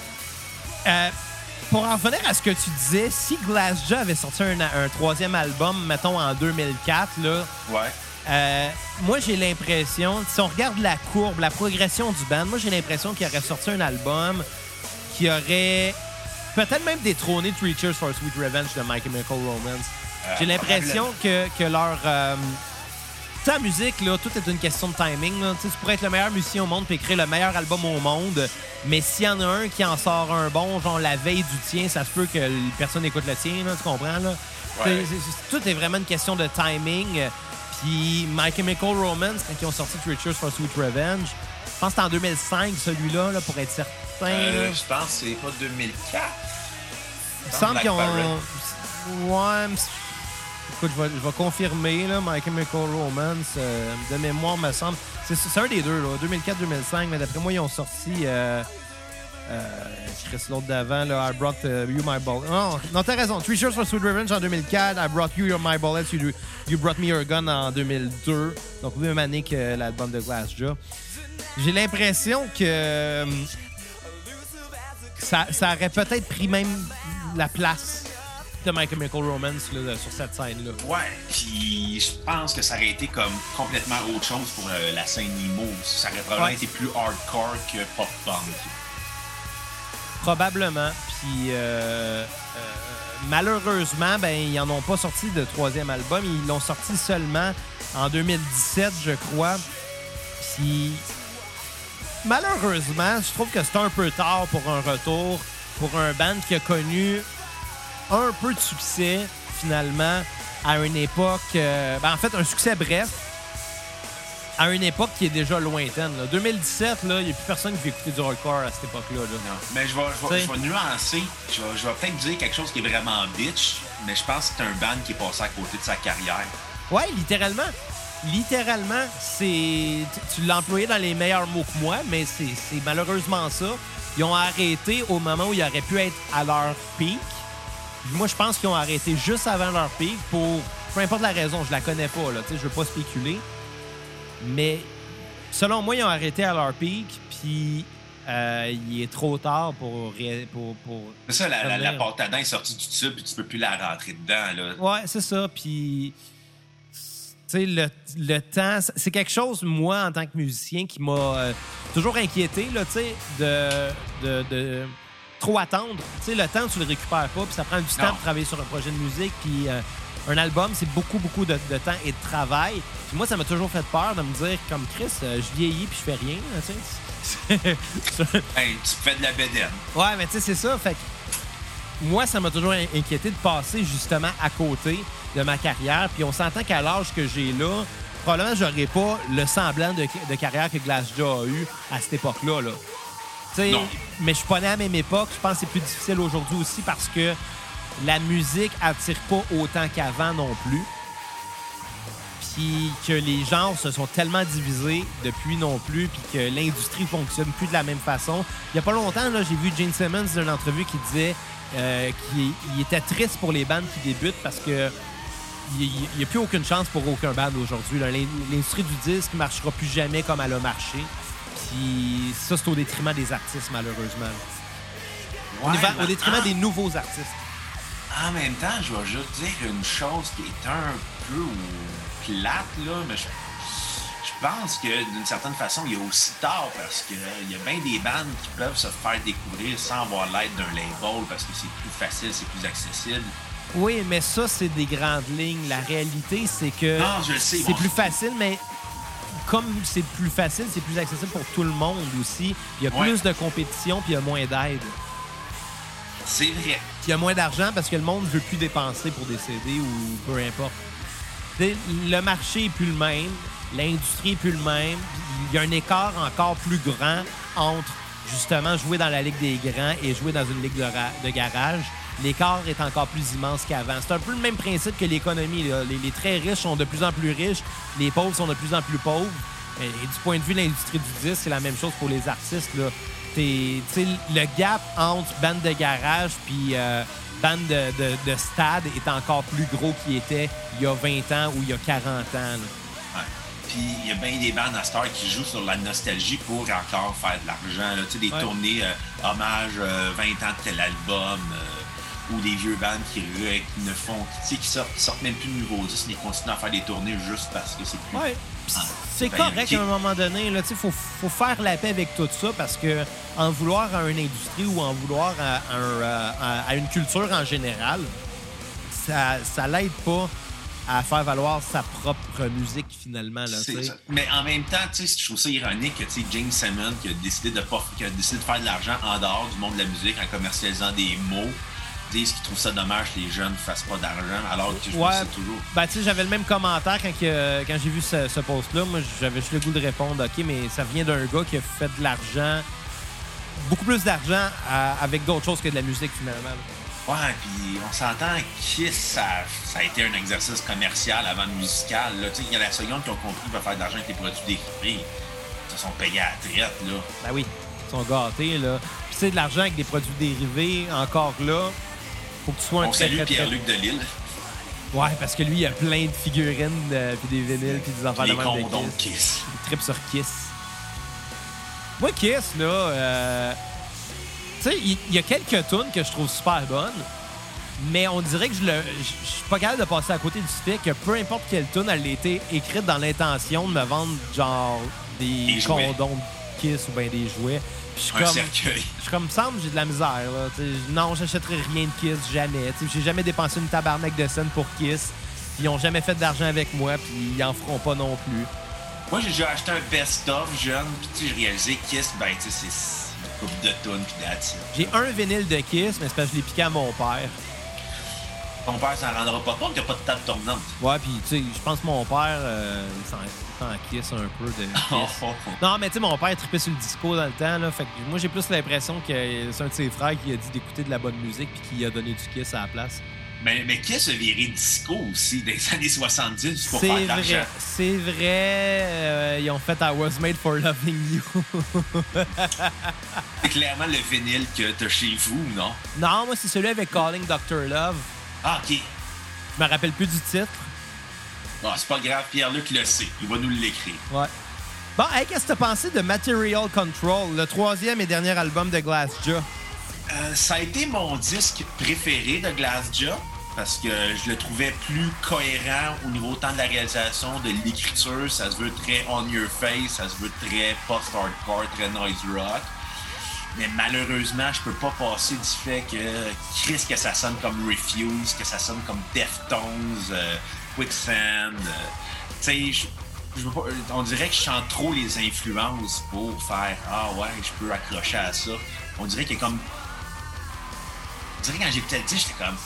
Euh, pour en revenir à ce que tu disais, si Glassjaw avait sorti un, un troisième album, mettons en 2004, là, Ouais. euh, moi j'ai l'impression, si on regarde la courbe, la progression du band, moi j'ai l'impression qu'il aurait sorti un album qui aurait peut-être même détrôné Three Cheers for Sweet Revenge de My Chemical Romance. Euh, J'ai l'impression que, que leur. Euh, la musique, là, tout est une question de timing. Là. Tu pourrais être le meilleur musicien au monde et créer le meilleur album au monde, mais s'il y en a un qui en sort un bon, genre la veille du tien, ça se peut que personne n'écoute le tien, là, tu comprends? Là? Ouais. Tout est vraiment une question de timing. Puis My Chemical Romance, quand ils ont sorti Cheers for Sweet Revenge, je pense que c'était en 2005, celui-là, là, pour être certain. Euh, je pense que c'est pas 2004. Il me semble qu'ils ont. Ouais, écoute, je vais, confirmer, là, My Chemical Romance. euh, de mémoire, me semble. C'est un des deux, là, 2004-2005, mais d'après moi, ils ont sorti. Euh, euh, Chris, l'autre d'avant, là, I Brought euh, You My Bullet. Non, non t'as raison. Three Cheers for Sweet Revenge en 2004, I Brought You Your My Bullet, you, you Brought Me Your Gun en 2002. Donc, même année que l'album de Glassjaw. J'ai l'impression que. euh, ça, ça aurait peut-être pris même la place de Chemical Romance là, sur cette scène-là. Ouais, puis je pense que ça aurait été comme complètement autre chose pour euh, la scène Nemo. Ça aurait probablement Ouais. été plus hardcore que pop-punk. Probablement. Puis euh, euh, malheureusement, ben ils en ont pas sorti de troisième album. Ils l'ont sorti seulement en 2017, je crois. Puis malheureusement, je trouve que c'est un peu tard pour un retour pour un band qui a connu un peu de succès finalement à une époque, euh, ben, en fait un succès bref à une époque qui est déjà lointaine. là. 2017, là, il n'y a plus personne qui veut écouter du hardcore à cette époque-là. là. Mais je vais, je vais, T'sais. je vais nuancer. Je vais, je vais peut-être dire quelque chose qui est vraiment bitch, mais je pense que c'est un band qui est passé à côté de sa carrière. Ouais, littéralement. Littéralement, c'est. Tu, tu l'as employé dans les meilleurs mots que moi, mais c'est c'est malheureusement ça. Ils ont arrêté au moment où ils auraient pu être à leur pic. Moi, je pense qu'ils ont arrêté juste avant leur pic pour. Peu importe la raison, je la connais pas, là. Tu sais, je veux pas spéculer. Mais selon moi, ils ont arrêté à leur pic, puis euh, il est trop tard pour. pour, pour... C'est ça, la, la, pâte à dents est sortie du tube puis tu peux plus la rentrer dedans. Là. Ouais, c'est ça. Puis, tu sais, le, le temps, c'est quelque chose, moi, en tant que musicien, qui m'a euh, toujours inquiété, là, tu sais, de, de, de trop attendre. Tu sais, le temps, tu le récupères pas, puis ça prend du Non. temps pour travailler sur un projet de musique, puis euh, un album, c'est beaucoup, beaucoup de, de temps et de travail. Puis moi, ça m'a toujours fait peur de me dire, comme Chris, euh, je vieillis puis je fais rien, tu sais. <laughs> Hey, tu fais de la bédaine. Ouais, mais tu sais, c'est ça. Fait que moi, ça m'a toujours in- inquiété de passer justement à côté de ma carrière. Puis on s'entend qu'à l'âge que j'ai là, probablement, j'aurais pas le semblant de, de carrière que Glassjaw a eu à cette époque-là. Là. Non. mais je suis pas né à la même époque. Je pense que c'est plus difficile aujourd'hui aussi parce que la musique attire pas autant qu'avant non plus. Puis que les genres se sont tellement divisés depuis non plus, puis que l'industrie fonctionne plus de la même façon. Il y a pas longtemps, là, j'ai vu Gene Simmons dans une entrevue qui disait euh, qu'il il était triste pour les bandes qui débutent parce que il n'y a plus aucune chance pour aucun band aujourd'hui. L'industrie du disque ne marchera plus jamais comme elle a marché. Puis ça, c'est au détriment des artistes, malheureusement. Au Ouais, détriment en- des nouveaux artistes. En même temps, je vais juste dire une chose qui est un peu plate, là, mais je, je pense que d'une certaine façon, il y a aussi tard parce qu'il y a bien des bandes qui peuvent se faire découvrir sans avoir l'aide d'un label parce que c'est plus facile, c'est plus accessible. Oui, mais ça, c'est des grandes lignes. La réalité, c'est que c'est bon. plus facile, mais comme c'est plus facile, c'est plus accessible pour tout le monde aussi. Il y a Ouais. plus de compétition, puis il y a moins d'aide. C'est vrai. Il y a moins d'argent parce que le monde ne veut plus dépenser pour des CD ou peu importe. Le marché est plus le même, l'industrie est plus le même. Il y a un écart encore plus grand entre justement jouer dans la ligue des grands et jouer dans une ligue de garage. L'écart est encore plus immense qu'avant. C'est un peu le même principe que l'économie. Les, les très riches sont de plus en plus riches, les pauvres sont de plus en plus pauvres. Et, et du point de vue de l'industrie du disque, c'est la même chose pour les artistes. Là. T'es- le gap entre bande de garage puis euh, bande de, de- de stade est encore plus gros qu'il était il y a 20 ans ou il y a 40 ans. là. Ouais. Puis il y a bien des bandes à Star qui jouent sur la nostalgie pour encore faire de l'argent. là. Tu sais, des Ouais. tournées euh, hommage euh, 20 ans de tel album. Euh, ou des vieux bandes qui, re- qui ne font, tu sais, qui sortent, qui sortent même plus de nouveaux disques, mais continuent à faire des tournées juste parce que c'est plus. Ouais. Ah, C'est correct à un moment donné. Il faut, faut faire la paix avec tout ça parce que en vouloir à une industrie ou en vouloir à, euh, à- à une culture en général, ça, ça l'aide pas à faire valoir sa propre musique finalement. Là, ça. Mais en même temps, je trouve ça ironique que James Simmons qui a décidé de pas, qui a décidé de faire de l'argent en dehors du monde de la musique en commercialisant des mots, disent qu'ils trouvent ça dommage que les jeunes ne fassent pas d'argent, alors que je Ouais. ça toujours. Ben, tu sais, j'avais le même commentaire quand, que- quand j'ai vu ce, ce post-là. Moi, j'avais juste le goût de répondre, OK, mais ça vient d'un gars qui a fait de l'argent, beaucoup plus d'argent avec d'autres choses que de la musique, finalement. là. Ouais, puis on s'entend Kiss, ça, ça a été un exercice commercial avant le musical. Là. Tu sais, Il y a la seconde qui ont compris qu'ils faire de l'argent avec les produits dérivés. Ils se sont payés à la traite, là. Ben oui, ils sont gâtés, là. Puis c'est de l'argent avec des produits dérivés, encore là. Faut que tu sois un On très, salue Pierre-Luc Delisle. Ouais, parce que lui, il a plein de figurines, de- puis des vinyles, puis des enfants de même de Kiss. Kiss. Il tripe sur Kiss. Moi, Kiss, là, euh, tu sais, il y, a quelques tunes que je trouve super bonnes, mais on dirait que je le, je suis pas capable de passer à côté du fait que peu importe quelle tune elle a été écrite dans l'intention de me vendre, genre, des Des condoms de Kiss ou bien des jouets. Puis je suis Un comme, cercueil. je suis comme, semble, j'ai de la misère, là. Non, j'achèterai rien de Kiss, jamais. J'ai jamais dépensé une tabarnak de scène pour Kiss. Ils ont jamais fait d'argent avec moi, puis ils en feront pas non plus. Moi, j'ai déjà acheté un best-of jeune, puis j'ai réalisé Kiss, ben, tu sais, c'est une coupe de tonnes, puis it. J'ai un vinyle de Kiss, mais c'est parce que je l'ai piqué à mon père. Ton père s'en rendra pas compte qu'il n'y a pas de table tournante. Ouais, puis tu sais, je pense que mon père, euh, s'en Kiss un peu de <laughs> Kiss. Non, mais tu sais, mon père trippait sur le disco dans le temps, là. Fait que moi, j'ai plus l'impression que c'est un de ses frères qui a dit d'écouter de la bonne musique puis qui a donné du Kiss à la place. Mais, mais Kiss a viré disco aussi des années 70 pour C'est faire de l'argent? vrai, c'est vrai. euh, ils ont fait I Was Made for Loving You. <laughs> C'est clairement le vinyle que t'as chez vous, non? non, moi, c'est celui avec Calling Dr. Love. Ah, OK. Je me rappelle plus du titre. Bon, c'est pas grave, Pierre-Luc le sait. Il va nous l'écrire. Ouais. Bon, hey, qu'est-ce que t'as pensé de Material Control, le troisième et dernier album de Glassjaw? Euh, ça a été mon disque préféré de Glassjaw parce que je le trouvais plus cohérent au niveau tant de la réalisation, de l'écriture. Ça se veut très on your face, ça se veut très post-hardcore, très noise rock. Mais malheureusement, je peux pas passer du fait que Chris, que ça sonne comme Refuse, que ça sonne comme Deftones, euh, Quicksand. Euh, tu sais, on dirait que je chante trop les influences pour faire Ah ouais, je peux accrocher à ça. On dirait qu'il y a comme. On dirait que quand j'étais petit, j'étais comme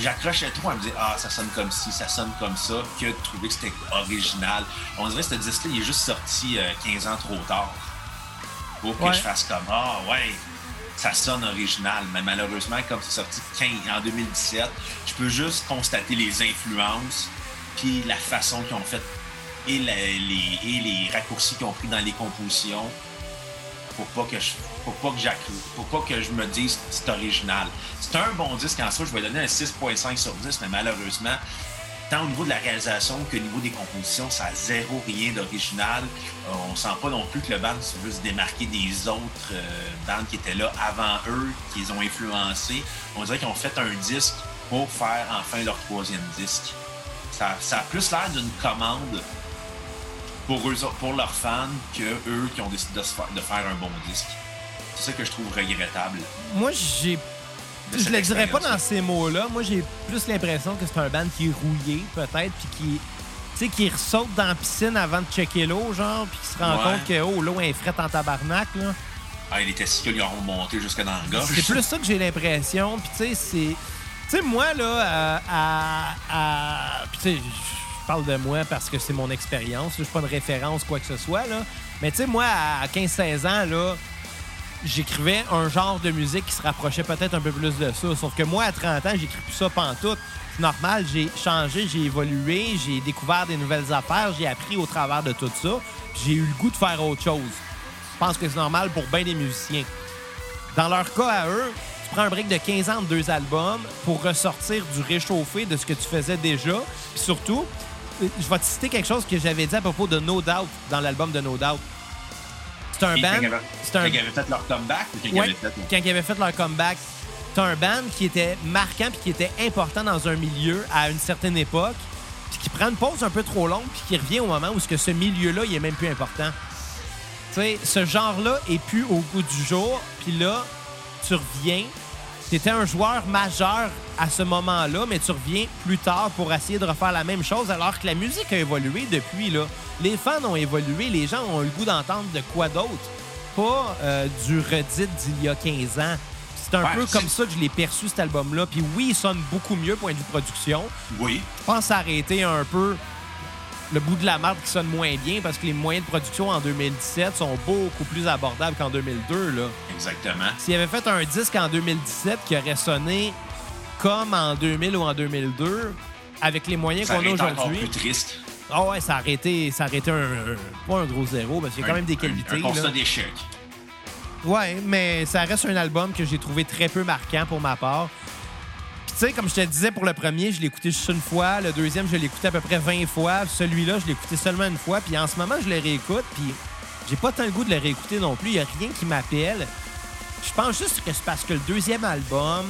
j'accrochais trop à me dire ah ça sonne comme ci, ça sonne comme ça, que de trouver que c'était original. On dirait que ce disque-là, il est juste sorti 15 euh, ans trop tard. Pour que je fasse comme ah ouais, ça sonne original. Mais malheureusement, comme c'est sorti en 2017, je peux juste constater les influences puis la façon qu'ils ont fait et les, raccourcis qu'ils ont pris dans les compositions pour pas que je pour pas que pour pas que je me dise c'est original. C'est un bon disque en soi, je vais donner un 6.5 sur 10, mais malheureusement, tant au niveau de la réalisation qu'au niveau des compositions, ça a zéro rien d'original. Euh, on sent pas non plus que le band veut se démarquer des autres euh, bandes qui étaient là avant eux, qu'ils ont influencé. On dirait qu'ils ont fait un disque pour faire enfin leur troisième disque. Ça, ça a plus l'air d'une commande pour, eux, pour leurs fans que eux qui ont décidé de, faire, un bon disque. C'est ça que je trouve regrettable. Moi, j'ai. Je le dirais pas dans ces mots-là. Moi, j'ai plus l'impression que c'est un band qui est rouillé, peut-être, puis qui. Tu sais, qui ressaute dans la piscine avant de checker l'eau, genre, puis qui se rend compte que oh, l'eau est frette en tabarnak, là. Ah, les testicules lui ont monté jusque dans le gars. C'est plus ça que j'ai l'impression. Puis, tu sais, c'est. Tu sais, moi, là, euh, à. à... Puis, tu sais, je parle de moi parce que c'est mon expérience. Je suis pas de référence, quoi que ce soit. Là. Mais tu sais, moi, à 15-16 ans, là, j'écrivais un genre de musique qui se rapprochait peut-être un peu plus de ça. Sauf que moi, à 30 ans, j'écris plus ça pantoute. C'est normal, j'ai changé, j'ai évolué, j'ai découvert des nouvelles affaires, j'ai appris au travers de tout ça. J'ai eu le goût de faire autre chose. Je pense que c'est normal pour bien des musiciens. Dans leur cas à eux, tu prends un break de 15 ans de deux albums pour ressortir du réchauffé de ce que tu faisais déjà. Puis surtout, je vais te citer quelque chose que j'avais dit à propos de No Doubt dans l'album de No Doubt. C'est un band. C'est un... Quand ils avaient fait leur comeback ou quand ils avaient fait. Quand ils avaient fait leur comeback. C'est un band qui était marquant puis qui était important dans un milieu à une certaine époque, puis qui prend une pause un peu trop longue puis qui revient au moment où ce milieu-là il est même plus important. Tu sais, ce genre-là est plus au goût du jour, puis là, tu reviens, tu étais un joueur majeur à ce moment-là, mais tu reviens plus tard pour essayer de refaire la même chose alors que la musique a évolué depuis. là. Les fans ont évolué, les gens ont eu le goût d'entendre de quoi d'autre, pas euh, du redit d'il y a 15 ans. C'est un peu comme ça que je l'ai perçu, cet album-là. Puis oui, il sonne beaucoup mieux point de vue production. Oui. Je pense arrêter un peu le bout de la marque qui sonne moins bien parce que les moyens de production en 2017 sont beaucoup plus abordables qu'en 2002. Là. Exactement. S'il avait fait un disque en 2017 qui aurait sonné comme en 2000 ou en 2002, avec les moyens qu'on a aujourd'hui. plus triste. Ah ouais, ça aurait été, ça aurait été un, pas un gros zéro, parce qu'il y a quand même des qualités. Un, un constat d'échec. Ouais, mais ça reste un album que j'ai trouvé très peu marquant pour ma part tu sais, comme je te disais pour le premier, je l'ai écouté juste une fois. Le deuxième, je l'ai écouté à peu près 20 fois. Celui-là, je l'ai écouté seulement une fois. Puis en ce moment, je le réécoute. Puis j'ai pas tant le goût de le réécouter non plus. Il y a rien qui m'appelle. Je pense juste que c'est parce que le deuxième album,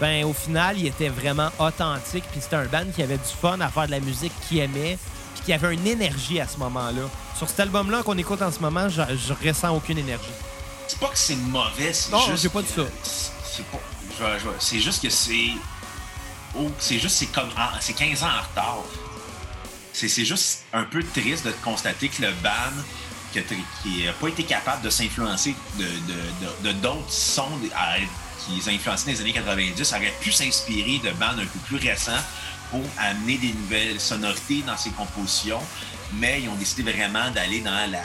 ben au final, il était vraiment authentique. Puis c'était un band qui avait du fun à faire de la musique qu'il aimait. Puis qui avait une énergie à ce moment-là. Sur cet album-là qu'on écoute en ce moment, je, je ressens aucune énergie. C'est pas que c'est mauvais, c'est non, j'ai pas dit ça. C'est pas c'est juste que c'est. C'est juste, c'est comme. C'est 15 ans en retard. C'est juste un peu triste de constater que le band qui n'a pas été capable de s'influencer de d'autres sons qui les influencés les années 90 aurait pu s'inspirer de bands un peu plus récents pour amener des nouvelles sonorités dans ses compositions, mais ils ont décidé vraiment d'aller dans la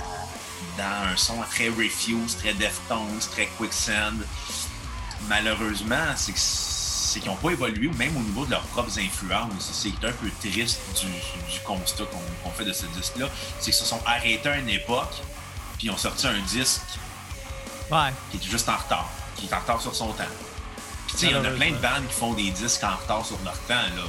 dans un son très Refuse, très Deftones, très Quicksand malheureusement, c'est qu'ils n'ont pas évolué, même au niveau de leurs propres influences. C'est un peu triste du, constat qu'on fait de ce disque-là. C'est qu'ils se sont arrêtés à une époque, puis ils ont sorti un disque ouais. qui est juste en retard, qui est en retard sur son temps. Puis, tu sais, il y en a plein de bandes qui font des disques en retard sur leur temps, là.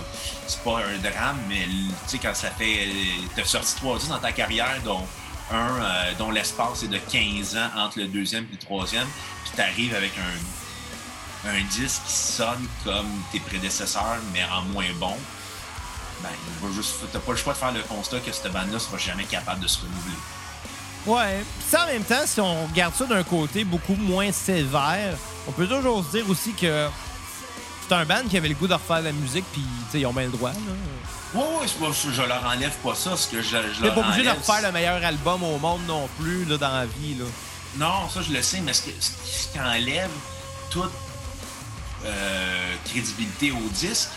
C'est pas un drame, mais, tu sais, quand ça fait. T'as sorti trois disques dans ta carrière, dont un euh, dont l'espace est de 15 ans entre le deuxième et le troisième, puis t'arrives avec un, un disque qui sonne comme tes prédécesseurs, mais en moins bon, ben, t'as pas le choix de faire le constat que cette bande-là sera jamais capable de se renouveler. Ouais. Puis en même temps, si on regarde ça d'un côté beaucoup moins sévère, on peut toujours se dire aussi que c'est un band qui avait le goût de refaire la musique, puis ils ont bien le droit. Là. Oui, oui, je, leur enlève pas ça. Ce que je, je pas obligé de refaire le meilleur album au monde non plus là, dans la vie. Là. Non, ça je le sais, mais ce, qui enlève toute euh, crédibilité au disque,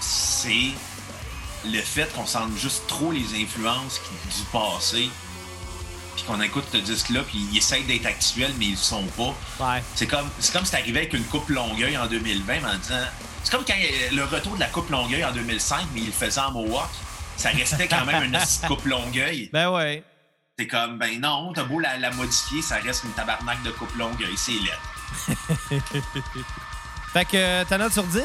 c'est le fait qu'on sente juste trop les influences du passé puis qu'on écoute ce disque-là, puis ils essayent d'être actuels, mais ils le sont pas. Ouais. C'est comme c'est comme si t'arrivais avec une coupe Longueuil en 2020 en disant. C'est comme quand le retour de la coupe Longueuil en 2005, mais il le faisait en Mohawk. Ça restait quand même une coupe Longueuil. <laughs> Ben ouais. C'est comme, ben non, t'as beau la, modifier, ça reste une tabarnak de coupe Longueuil, c'est laid. <laughs> fait que ta note sur 10?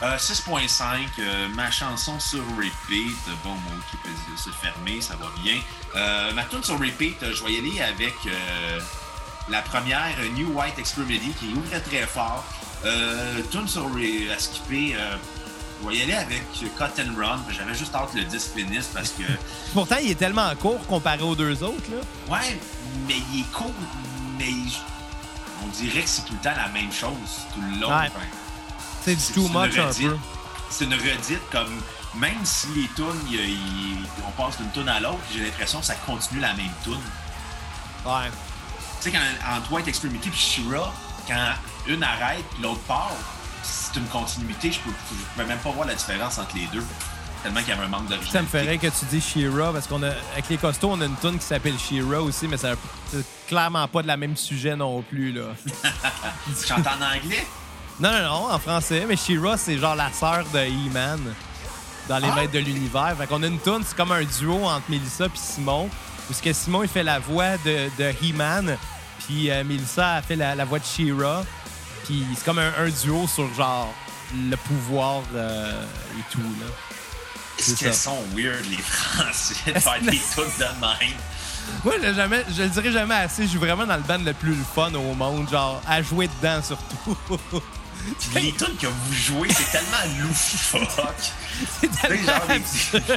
6.5, euh, ma chanson sur repeat. Bon, mon qui peut se fermer, ça va bien. Euh, ma tune sur repeat, euh, je vais y aller avec la première New White Extremity qui ouvrait très fort. tune sur à skipper. je vais y aller avec and Run. J'avais juste hâte que le disque finisse parce que. <laughs> Pourtant, il est tellement court comparé aux deux autres. Là. Ouais, mais il est court, mais on dirait que c'est tout le temps la même chose tout le long. C'est du too much un peu. C'est une redite comme même si les tunes, on passe d'une tune à l'autre, j'ai l'impression que ça continue la même tune. Ouais. Tu sais, quand Twilight Extremity puis Shira, quand une arrête puis l'autre part, c'est une continuité, je peux, peux même pas voir la différence entre les deux. Tellement qu'il y avait un manque d'originalité. Ça me ferait que tu dis Shira parce qu'on a avec les costauds, on a une tune qui s'appelle Shira aussi, mais c'est clairement pas de la même sujet non plus là. <laughs> tu chantes en anglais? Non, non, non, en français, mais She-Ra, c'est genre la sœur de He-Man dans Les ah! Maîtres de l'Univers. Fait qu'on a une tune, c'est comme un duo entre Melissa et Simon, où ce que Simon, il fait la voix de, de He-Man, puis euh, Melissa a fait la, voix de She-Ra. Puis c'est comme un, duo sur genre le pouvoir euh, et tout, là. Est-ce qu'elles sont weird, les Français, de faire des <laughs> tunes de même? Moi, je, jamais, je le dirais jamais assez. Je suis vraiment dans le band le plus fun au monde, genre à jouer dedans surtout. les tunes que vous jouez, c'est tellement loufoque. <laughs> c'est tellement <laughs>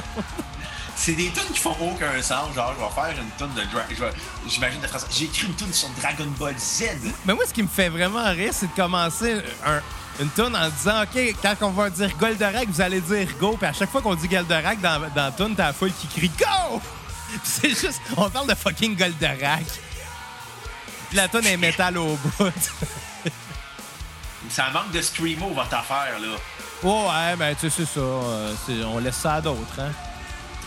C'est des tunes qui font aucun sens. Genre, je vais faire une tune de Dragon. J'imagine de J'ai écrit une tune sur Dragon Ball Z. Mais moi, ce qui me fait vraiment rire, c'est de commencer une tune en disant OK, quand on va dire Goldorak, vous allez dire Go. Puis à chaque fois qu'on dit Goldorak dans, dans la tune, t'as la foule qui crie Go! c'est juste. On parle de fucking Goldorak. Puis la tonne est métal au bout. <laughs> ça manque de screamo, votre affaire, là. ouais, ben, tu sais, c'est ça. Euh, on laisse ça à d'autres, hein.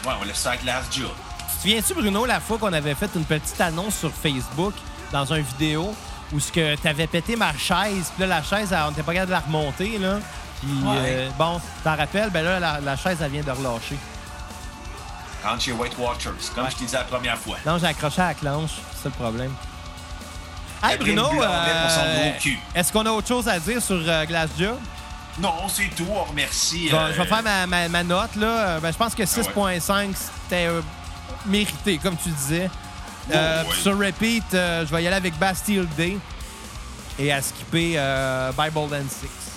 Ouais, on laisse ça avec Last Job. Tu te souviens-tu, Bruno, la fois qu'on avait fait une petite annonce sur Facebook dans une vidéo? Où ce que t'avais pété ma chaise, puis là, la chaise, on n'était pas capable de la remonter, là. Puis, euh, bon, t'en rappelles, ben là, la, la, chaise, elle vient de relâcher. Rentre chez White Watchers, comme je t'ai dit la première fois. Non, j'ai accroché à la clenche, c'est le problème. Hey Bruno, euh, est-ce qu'on a autre chose à dire sur euh, Glass Job? Non, c'est tout. On remercie. je vais euh, faire ma, ma, note. là. Ben, je pense que 6.5, ah c'était mérité, comme tu disais. Oh, sur Repeat, je vais y aller avec Bastille Day et à skipper Bible and Six.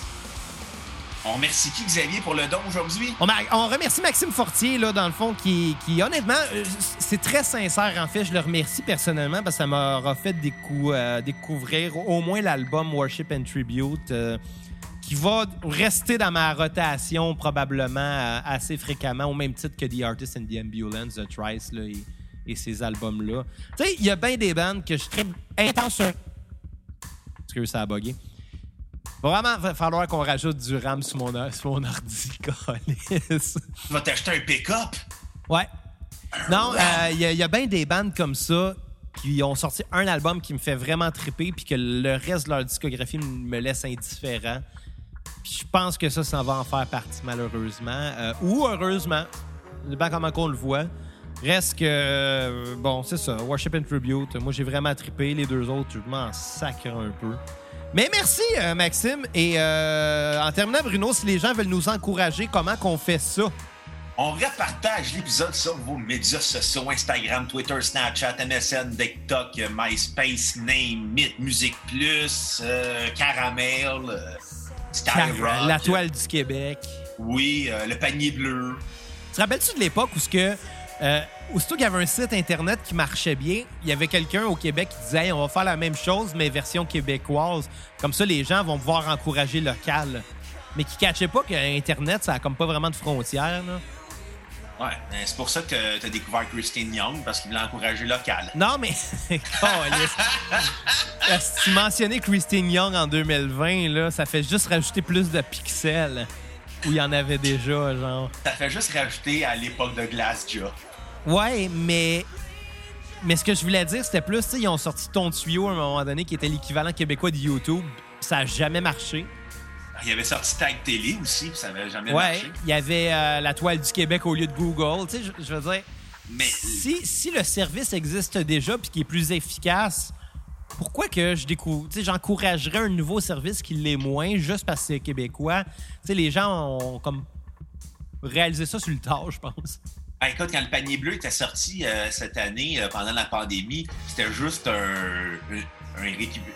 On remercie qui, Xavier, pour le don aujourd'hui? On, remercie Maxime Fortier, là, dans le fond, qui, honnêtement, euh, c'est très sincère, en fait. Je le remercie personnellement parce que ça m'aura fait euh, découvrir au moins l'album Worship and Tribute. Euh, qui va rester dans ma rotation probablement assez fréquemment, au même titre que The Artist and the Ambulance, The Trice là, et, ces albums-là. Tu sais, il y a bien des bandes que je très intense sur... que ça a bugué. Va vraiment falloir qu'on rajoute du RAM sur mon, sur mon ordi, <laughs> Tu vas t'acheter un pick-up? Ouais. Non, euh, il y a, bien des bandes comme ça qui ont sorti un album qui me fait vraiment triper puis que le reste de leur discographie me laisse indifférent. Puis je pense que ça, ça va en faire partie, malheureusement. Euh, ou heureusement. Je sais comment qu'on le voit. Reste que, euh, bon, c'est ça, Worship and Tribute. Moi, j'ai vraiment trippé. Les deux autres, je m'en sacre un peu. Mais merci, euh, Maxime. Et euh, en terminant, Bruno, si les gens veulent nous encourager, comment qu'on fait ça? On repartage l'épisode sur vos médias sociaux Instagram, Twitter, Snapchat, MSN, TikTok, MySpace, Name, It, Musique Plus, euh, Caramel, Skyrock. La toile du Québec. Oui, le panier bleu. Tu te rappelles-tu de l'époque où ce que. Euh, aussitôt qu'il y avait un site internet qui marchait bien, il y avait quelqu'un au Québec qui disait Hey, on va faire la même chose, mais version québécoise. Comme ça, les gens vont pouvoir encourager local. Mais qui ne cachait pas que Internet, ça a comme pas vraiment de frontières. Là. Ouais, c'est pour ça que tu as découvert Christine Young, parce qu'il voulait encourager local. Non, mais. <laughs> Euh, si tu mentionnais Christine Young en 2020, là, ça fait juste rajouter plus de pixels où il y en avait déjà, genre. Ça fait juste rajouter à l'époque de Glassjaw. Ouais, mais. Mais ce que je voulais dire, c'était plus, tu sais, ils ont sorti Ton Tuyau à un moment donné qui était l'équivalent québécois de YouTube. Ça a jamais marché. Il y avait sorti Tag Télé aussi, puis ça n'avait jamais Ouais, marché. il y avait euh, la toile du Québec au lieu de Google. Tu sais, je, je veux dire, Mais si, si le service existe déjà puis qui est plus efficace, pourquoi que je découvre, tu sais, j'encouragerais un nouveau service qui l'est moins juste parce que c'est québécois? Tu sais, les gens ont comme réalisé ça sur le tard, je pense. Ah, écoute, quand le panier bleu était sorti euh, cette année, euh, pendant la pandémie, c'était juste un. un-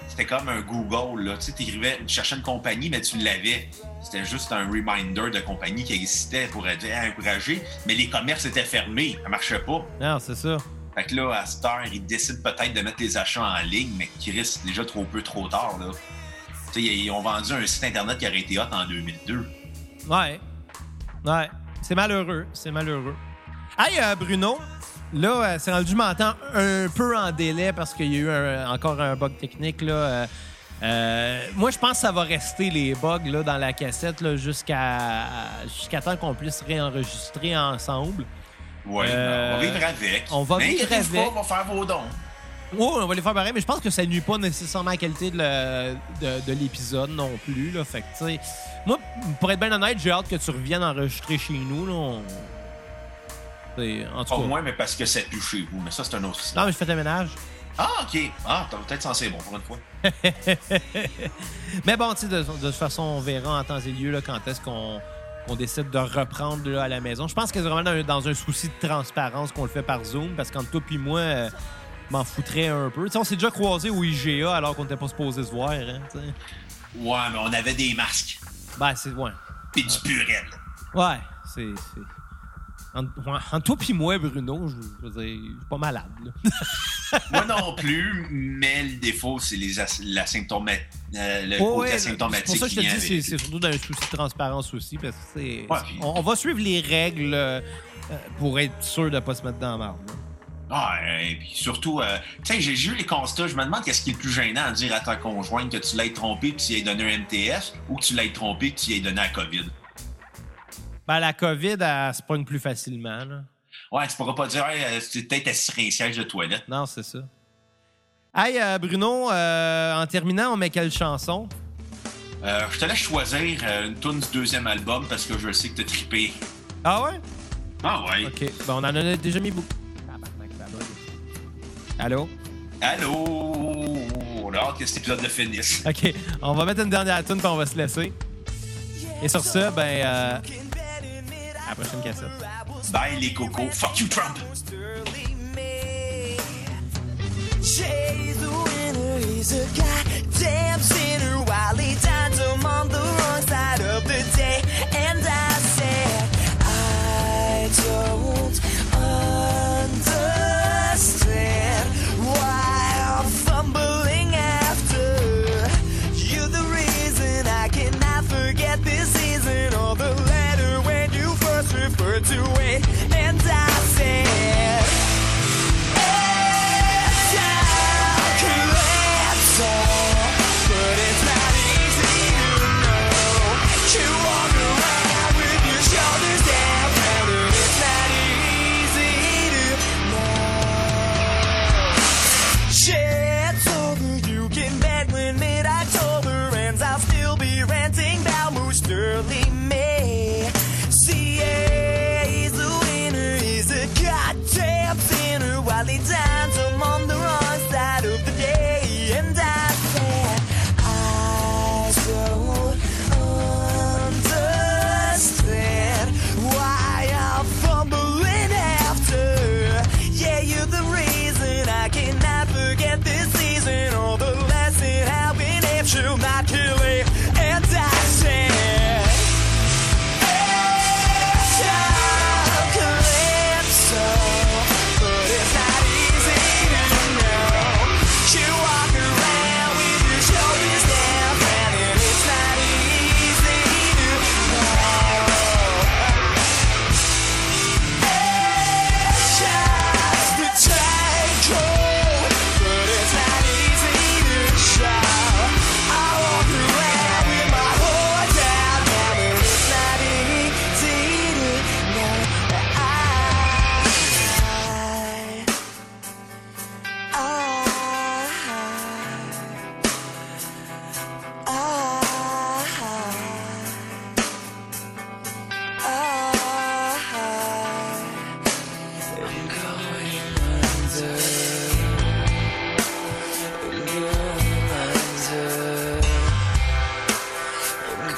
c'était comme un Google. Là. Tu sais, tu cherchais une compagnie, mais tu l'avais. C'était juste un reminder de compagnie qui existait pour aider à encourager. Mais les commerces étaient fermés. Ça marchait pas. Non, c'est ça. Fait que là, à cette heure, ils décident peut-être de mettre les achats en ligne, mais qui risquent déjà trop peu, trop tard. Là. Ils ont vendu un site Internet qui aurait été hot en 2002. Ouais. Ouais. C'est malheureux. C'est malheureux. Hey, euh, Bruno. Là, euh, c'est rendu, je m'entends un peu en délai parce qu'il y a eu encore un bug technique. Là. Euh, moi, je pense que ça va rester les bugs là, dans la cassette jusqu'à jusqu'à temps qu'on puisse réenregistrer ensemble. Ouais, Euh, on va vivre avec. on va Mais vivre avec. Pas, on va faire vos dons. Oui, on va les faire pareil, mais je pense que ça nuit pas nécessairement à la qualité de, l'épisode non plus. Là. Fait que, moi, pour être bien honnête, j'ai hâte que tu reviennes enregistrer chez nous. Là. On- En tout cas. moins, mais parce que c'est plus chez vous. Mais ça, c'est un autre Non, mais je fais le ménage. Ah, OK. Ah, t'es peut-être censé bon pour une fois. <laughs> Mais bon, tu sais, de, de toute façon, on verra en temps et lieu là, quand est-ce qu'on qu'on décide de reprendre là, à la maison. Je pense que c'est vraiment dans, dans un souci de transparence qu'on le fait par Zoom, parce qu'entre toi et moi, euh, m'en foutrais un peu. On s'est déjà croisés au IGA alors qu'on n'était pas supposé se voir. Hein. Ouais, mais on avait des masques. ben, c'est... Ouais. Pis du purel. Ouais, c'est... entre toi et moi, Bruno, je, je veux dire, je suis pas malade. là. <laughs> Moi non plus, mais le défaut, c'est les as- l'asymptoma- euh, le Ouais, côté ouais, asymptomatique. C'est pour ça que je te dis, c'est, surtout dans un souci de transparence aussi, parce que c'est, Ouais, puis- on, on va suivre les règles euh, euh, pour être sûr de pas se mettre dans la marde. Ah, et puis surtout, euh, tu sais, j'ai eu les constats. Je me demande qu'est-ce qui est le plus gênant à dire à ta conjointe que tu l'aies trompé puis tu aies donné un MTS ou que tu l'aies trompé puis tu aies donné la COVID. Ben, la COVID, elle se pogne plus facilement. là. Ouais, tu pourras pas dire, hey, euh, c'est peut-être assis un siège de toilette. Non, c'est ça. Hey, euh, Bruno, euh, en terminant, on met quelle chanson? Euh, je te laisse choisir une tune du deuxième album parce que je sais que t'as trippé. Ah ouais? Ah ouais. OK. On en a déjà mis beaucoup. Allô? Allô? On a hâte que cet épisode le finisse. OK. On va mettre une dernière tune puis on va se laisser. Et sur ça, ben, euh, à la prochaine cassette. Bye les cocos. Fuck you, Trump! Jay's the winner, he's a goddamn sinner while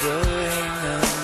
Going under.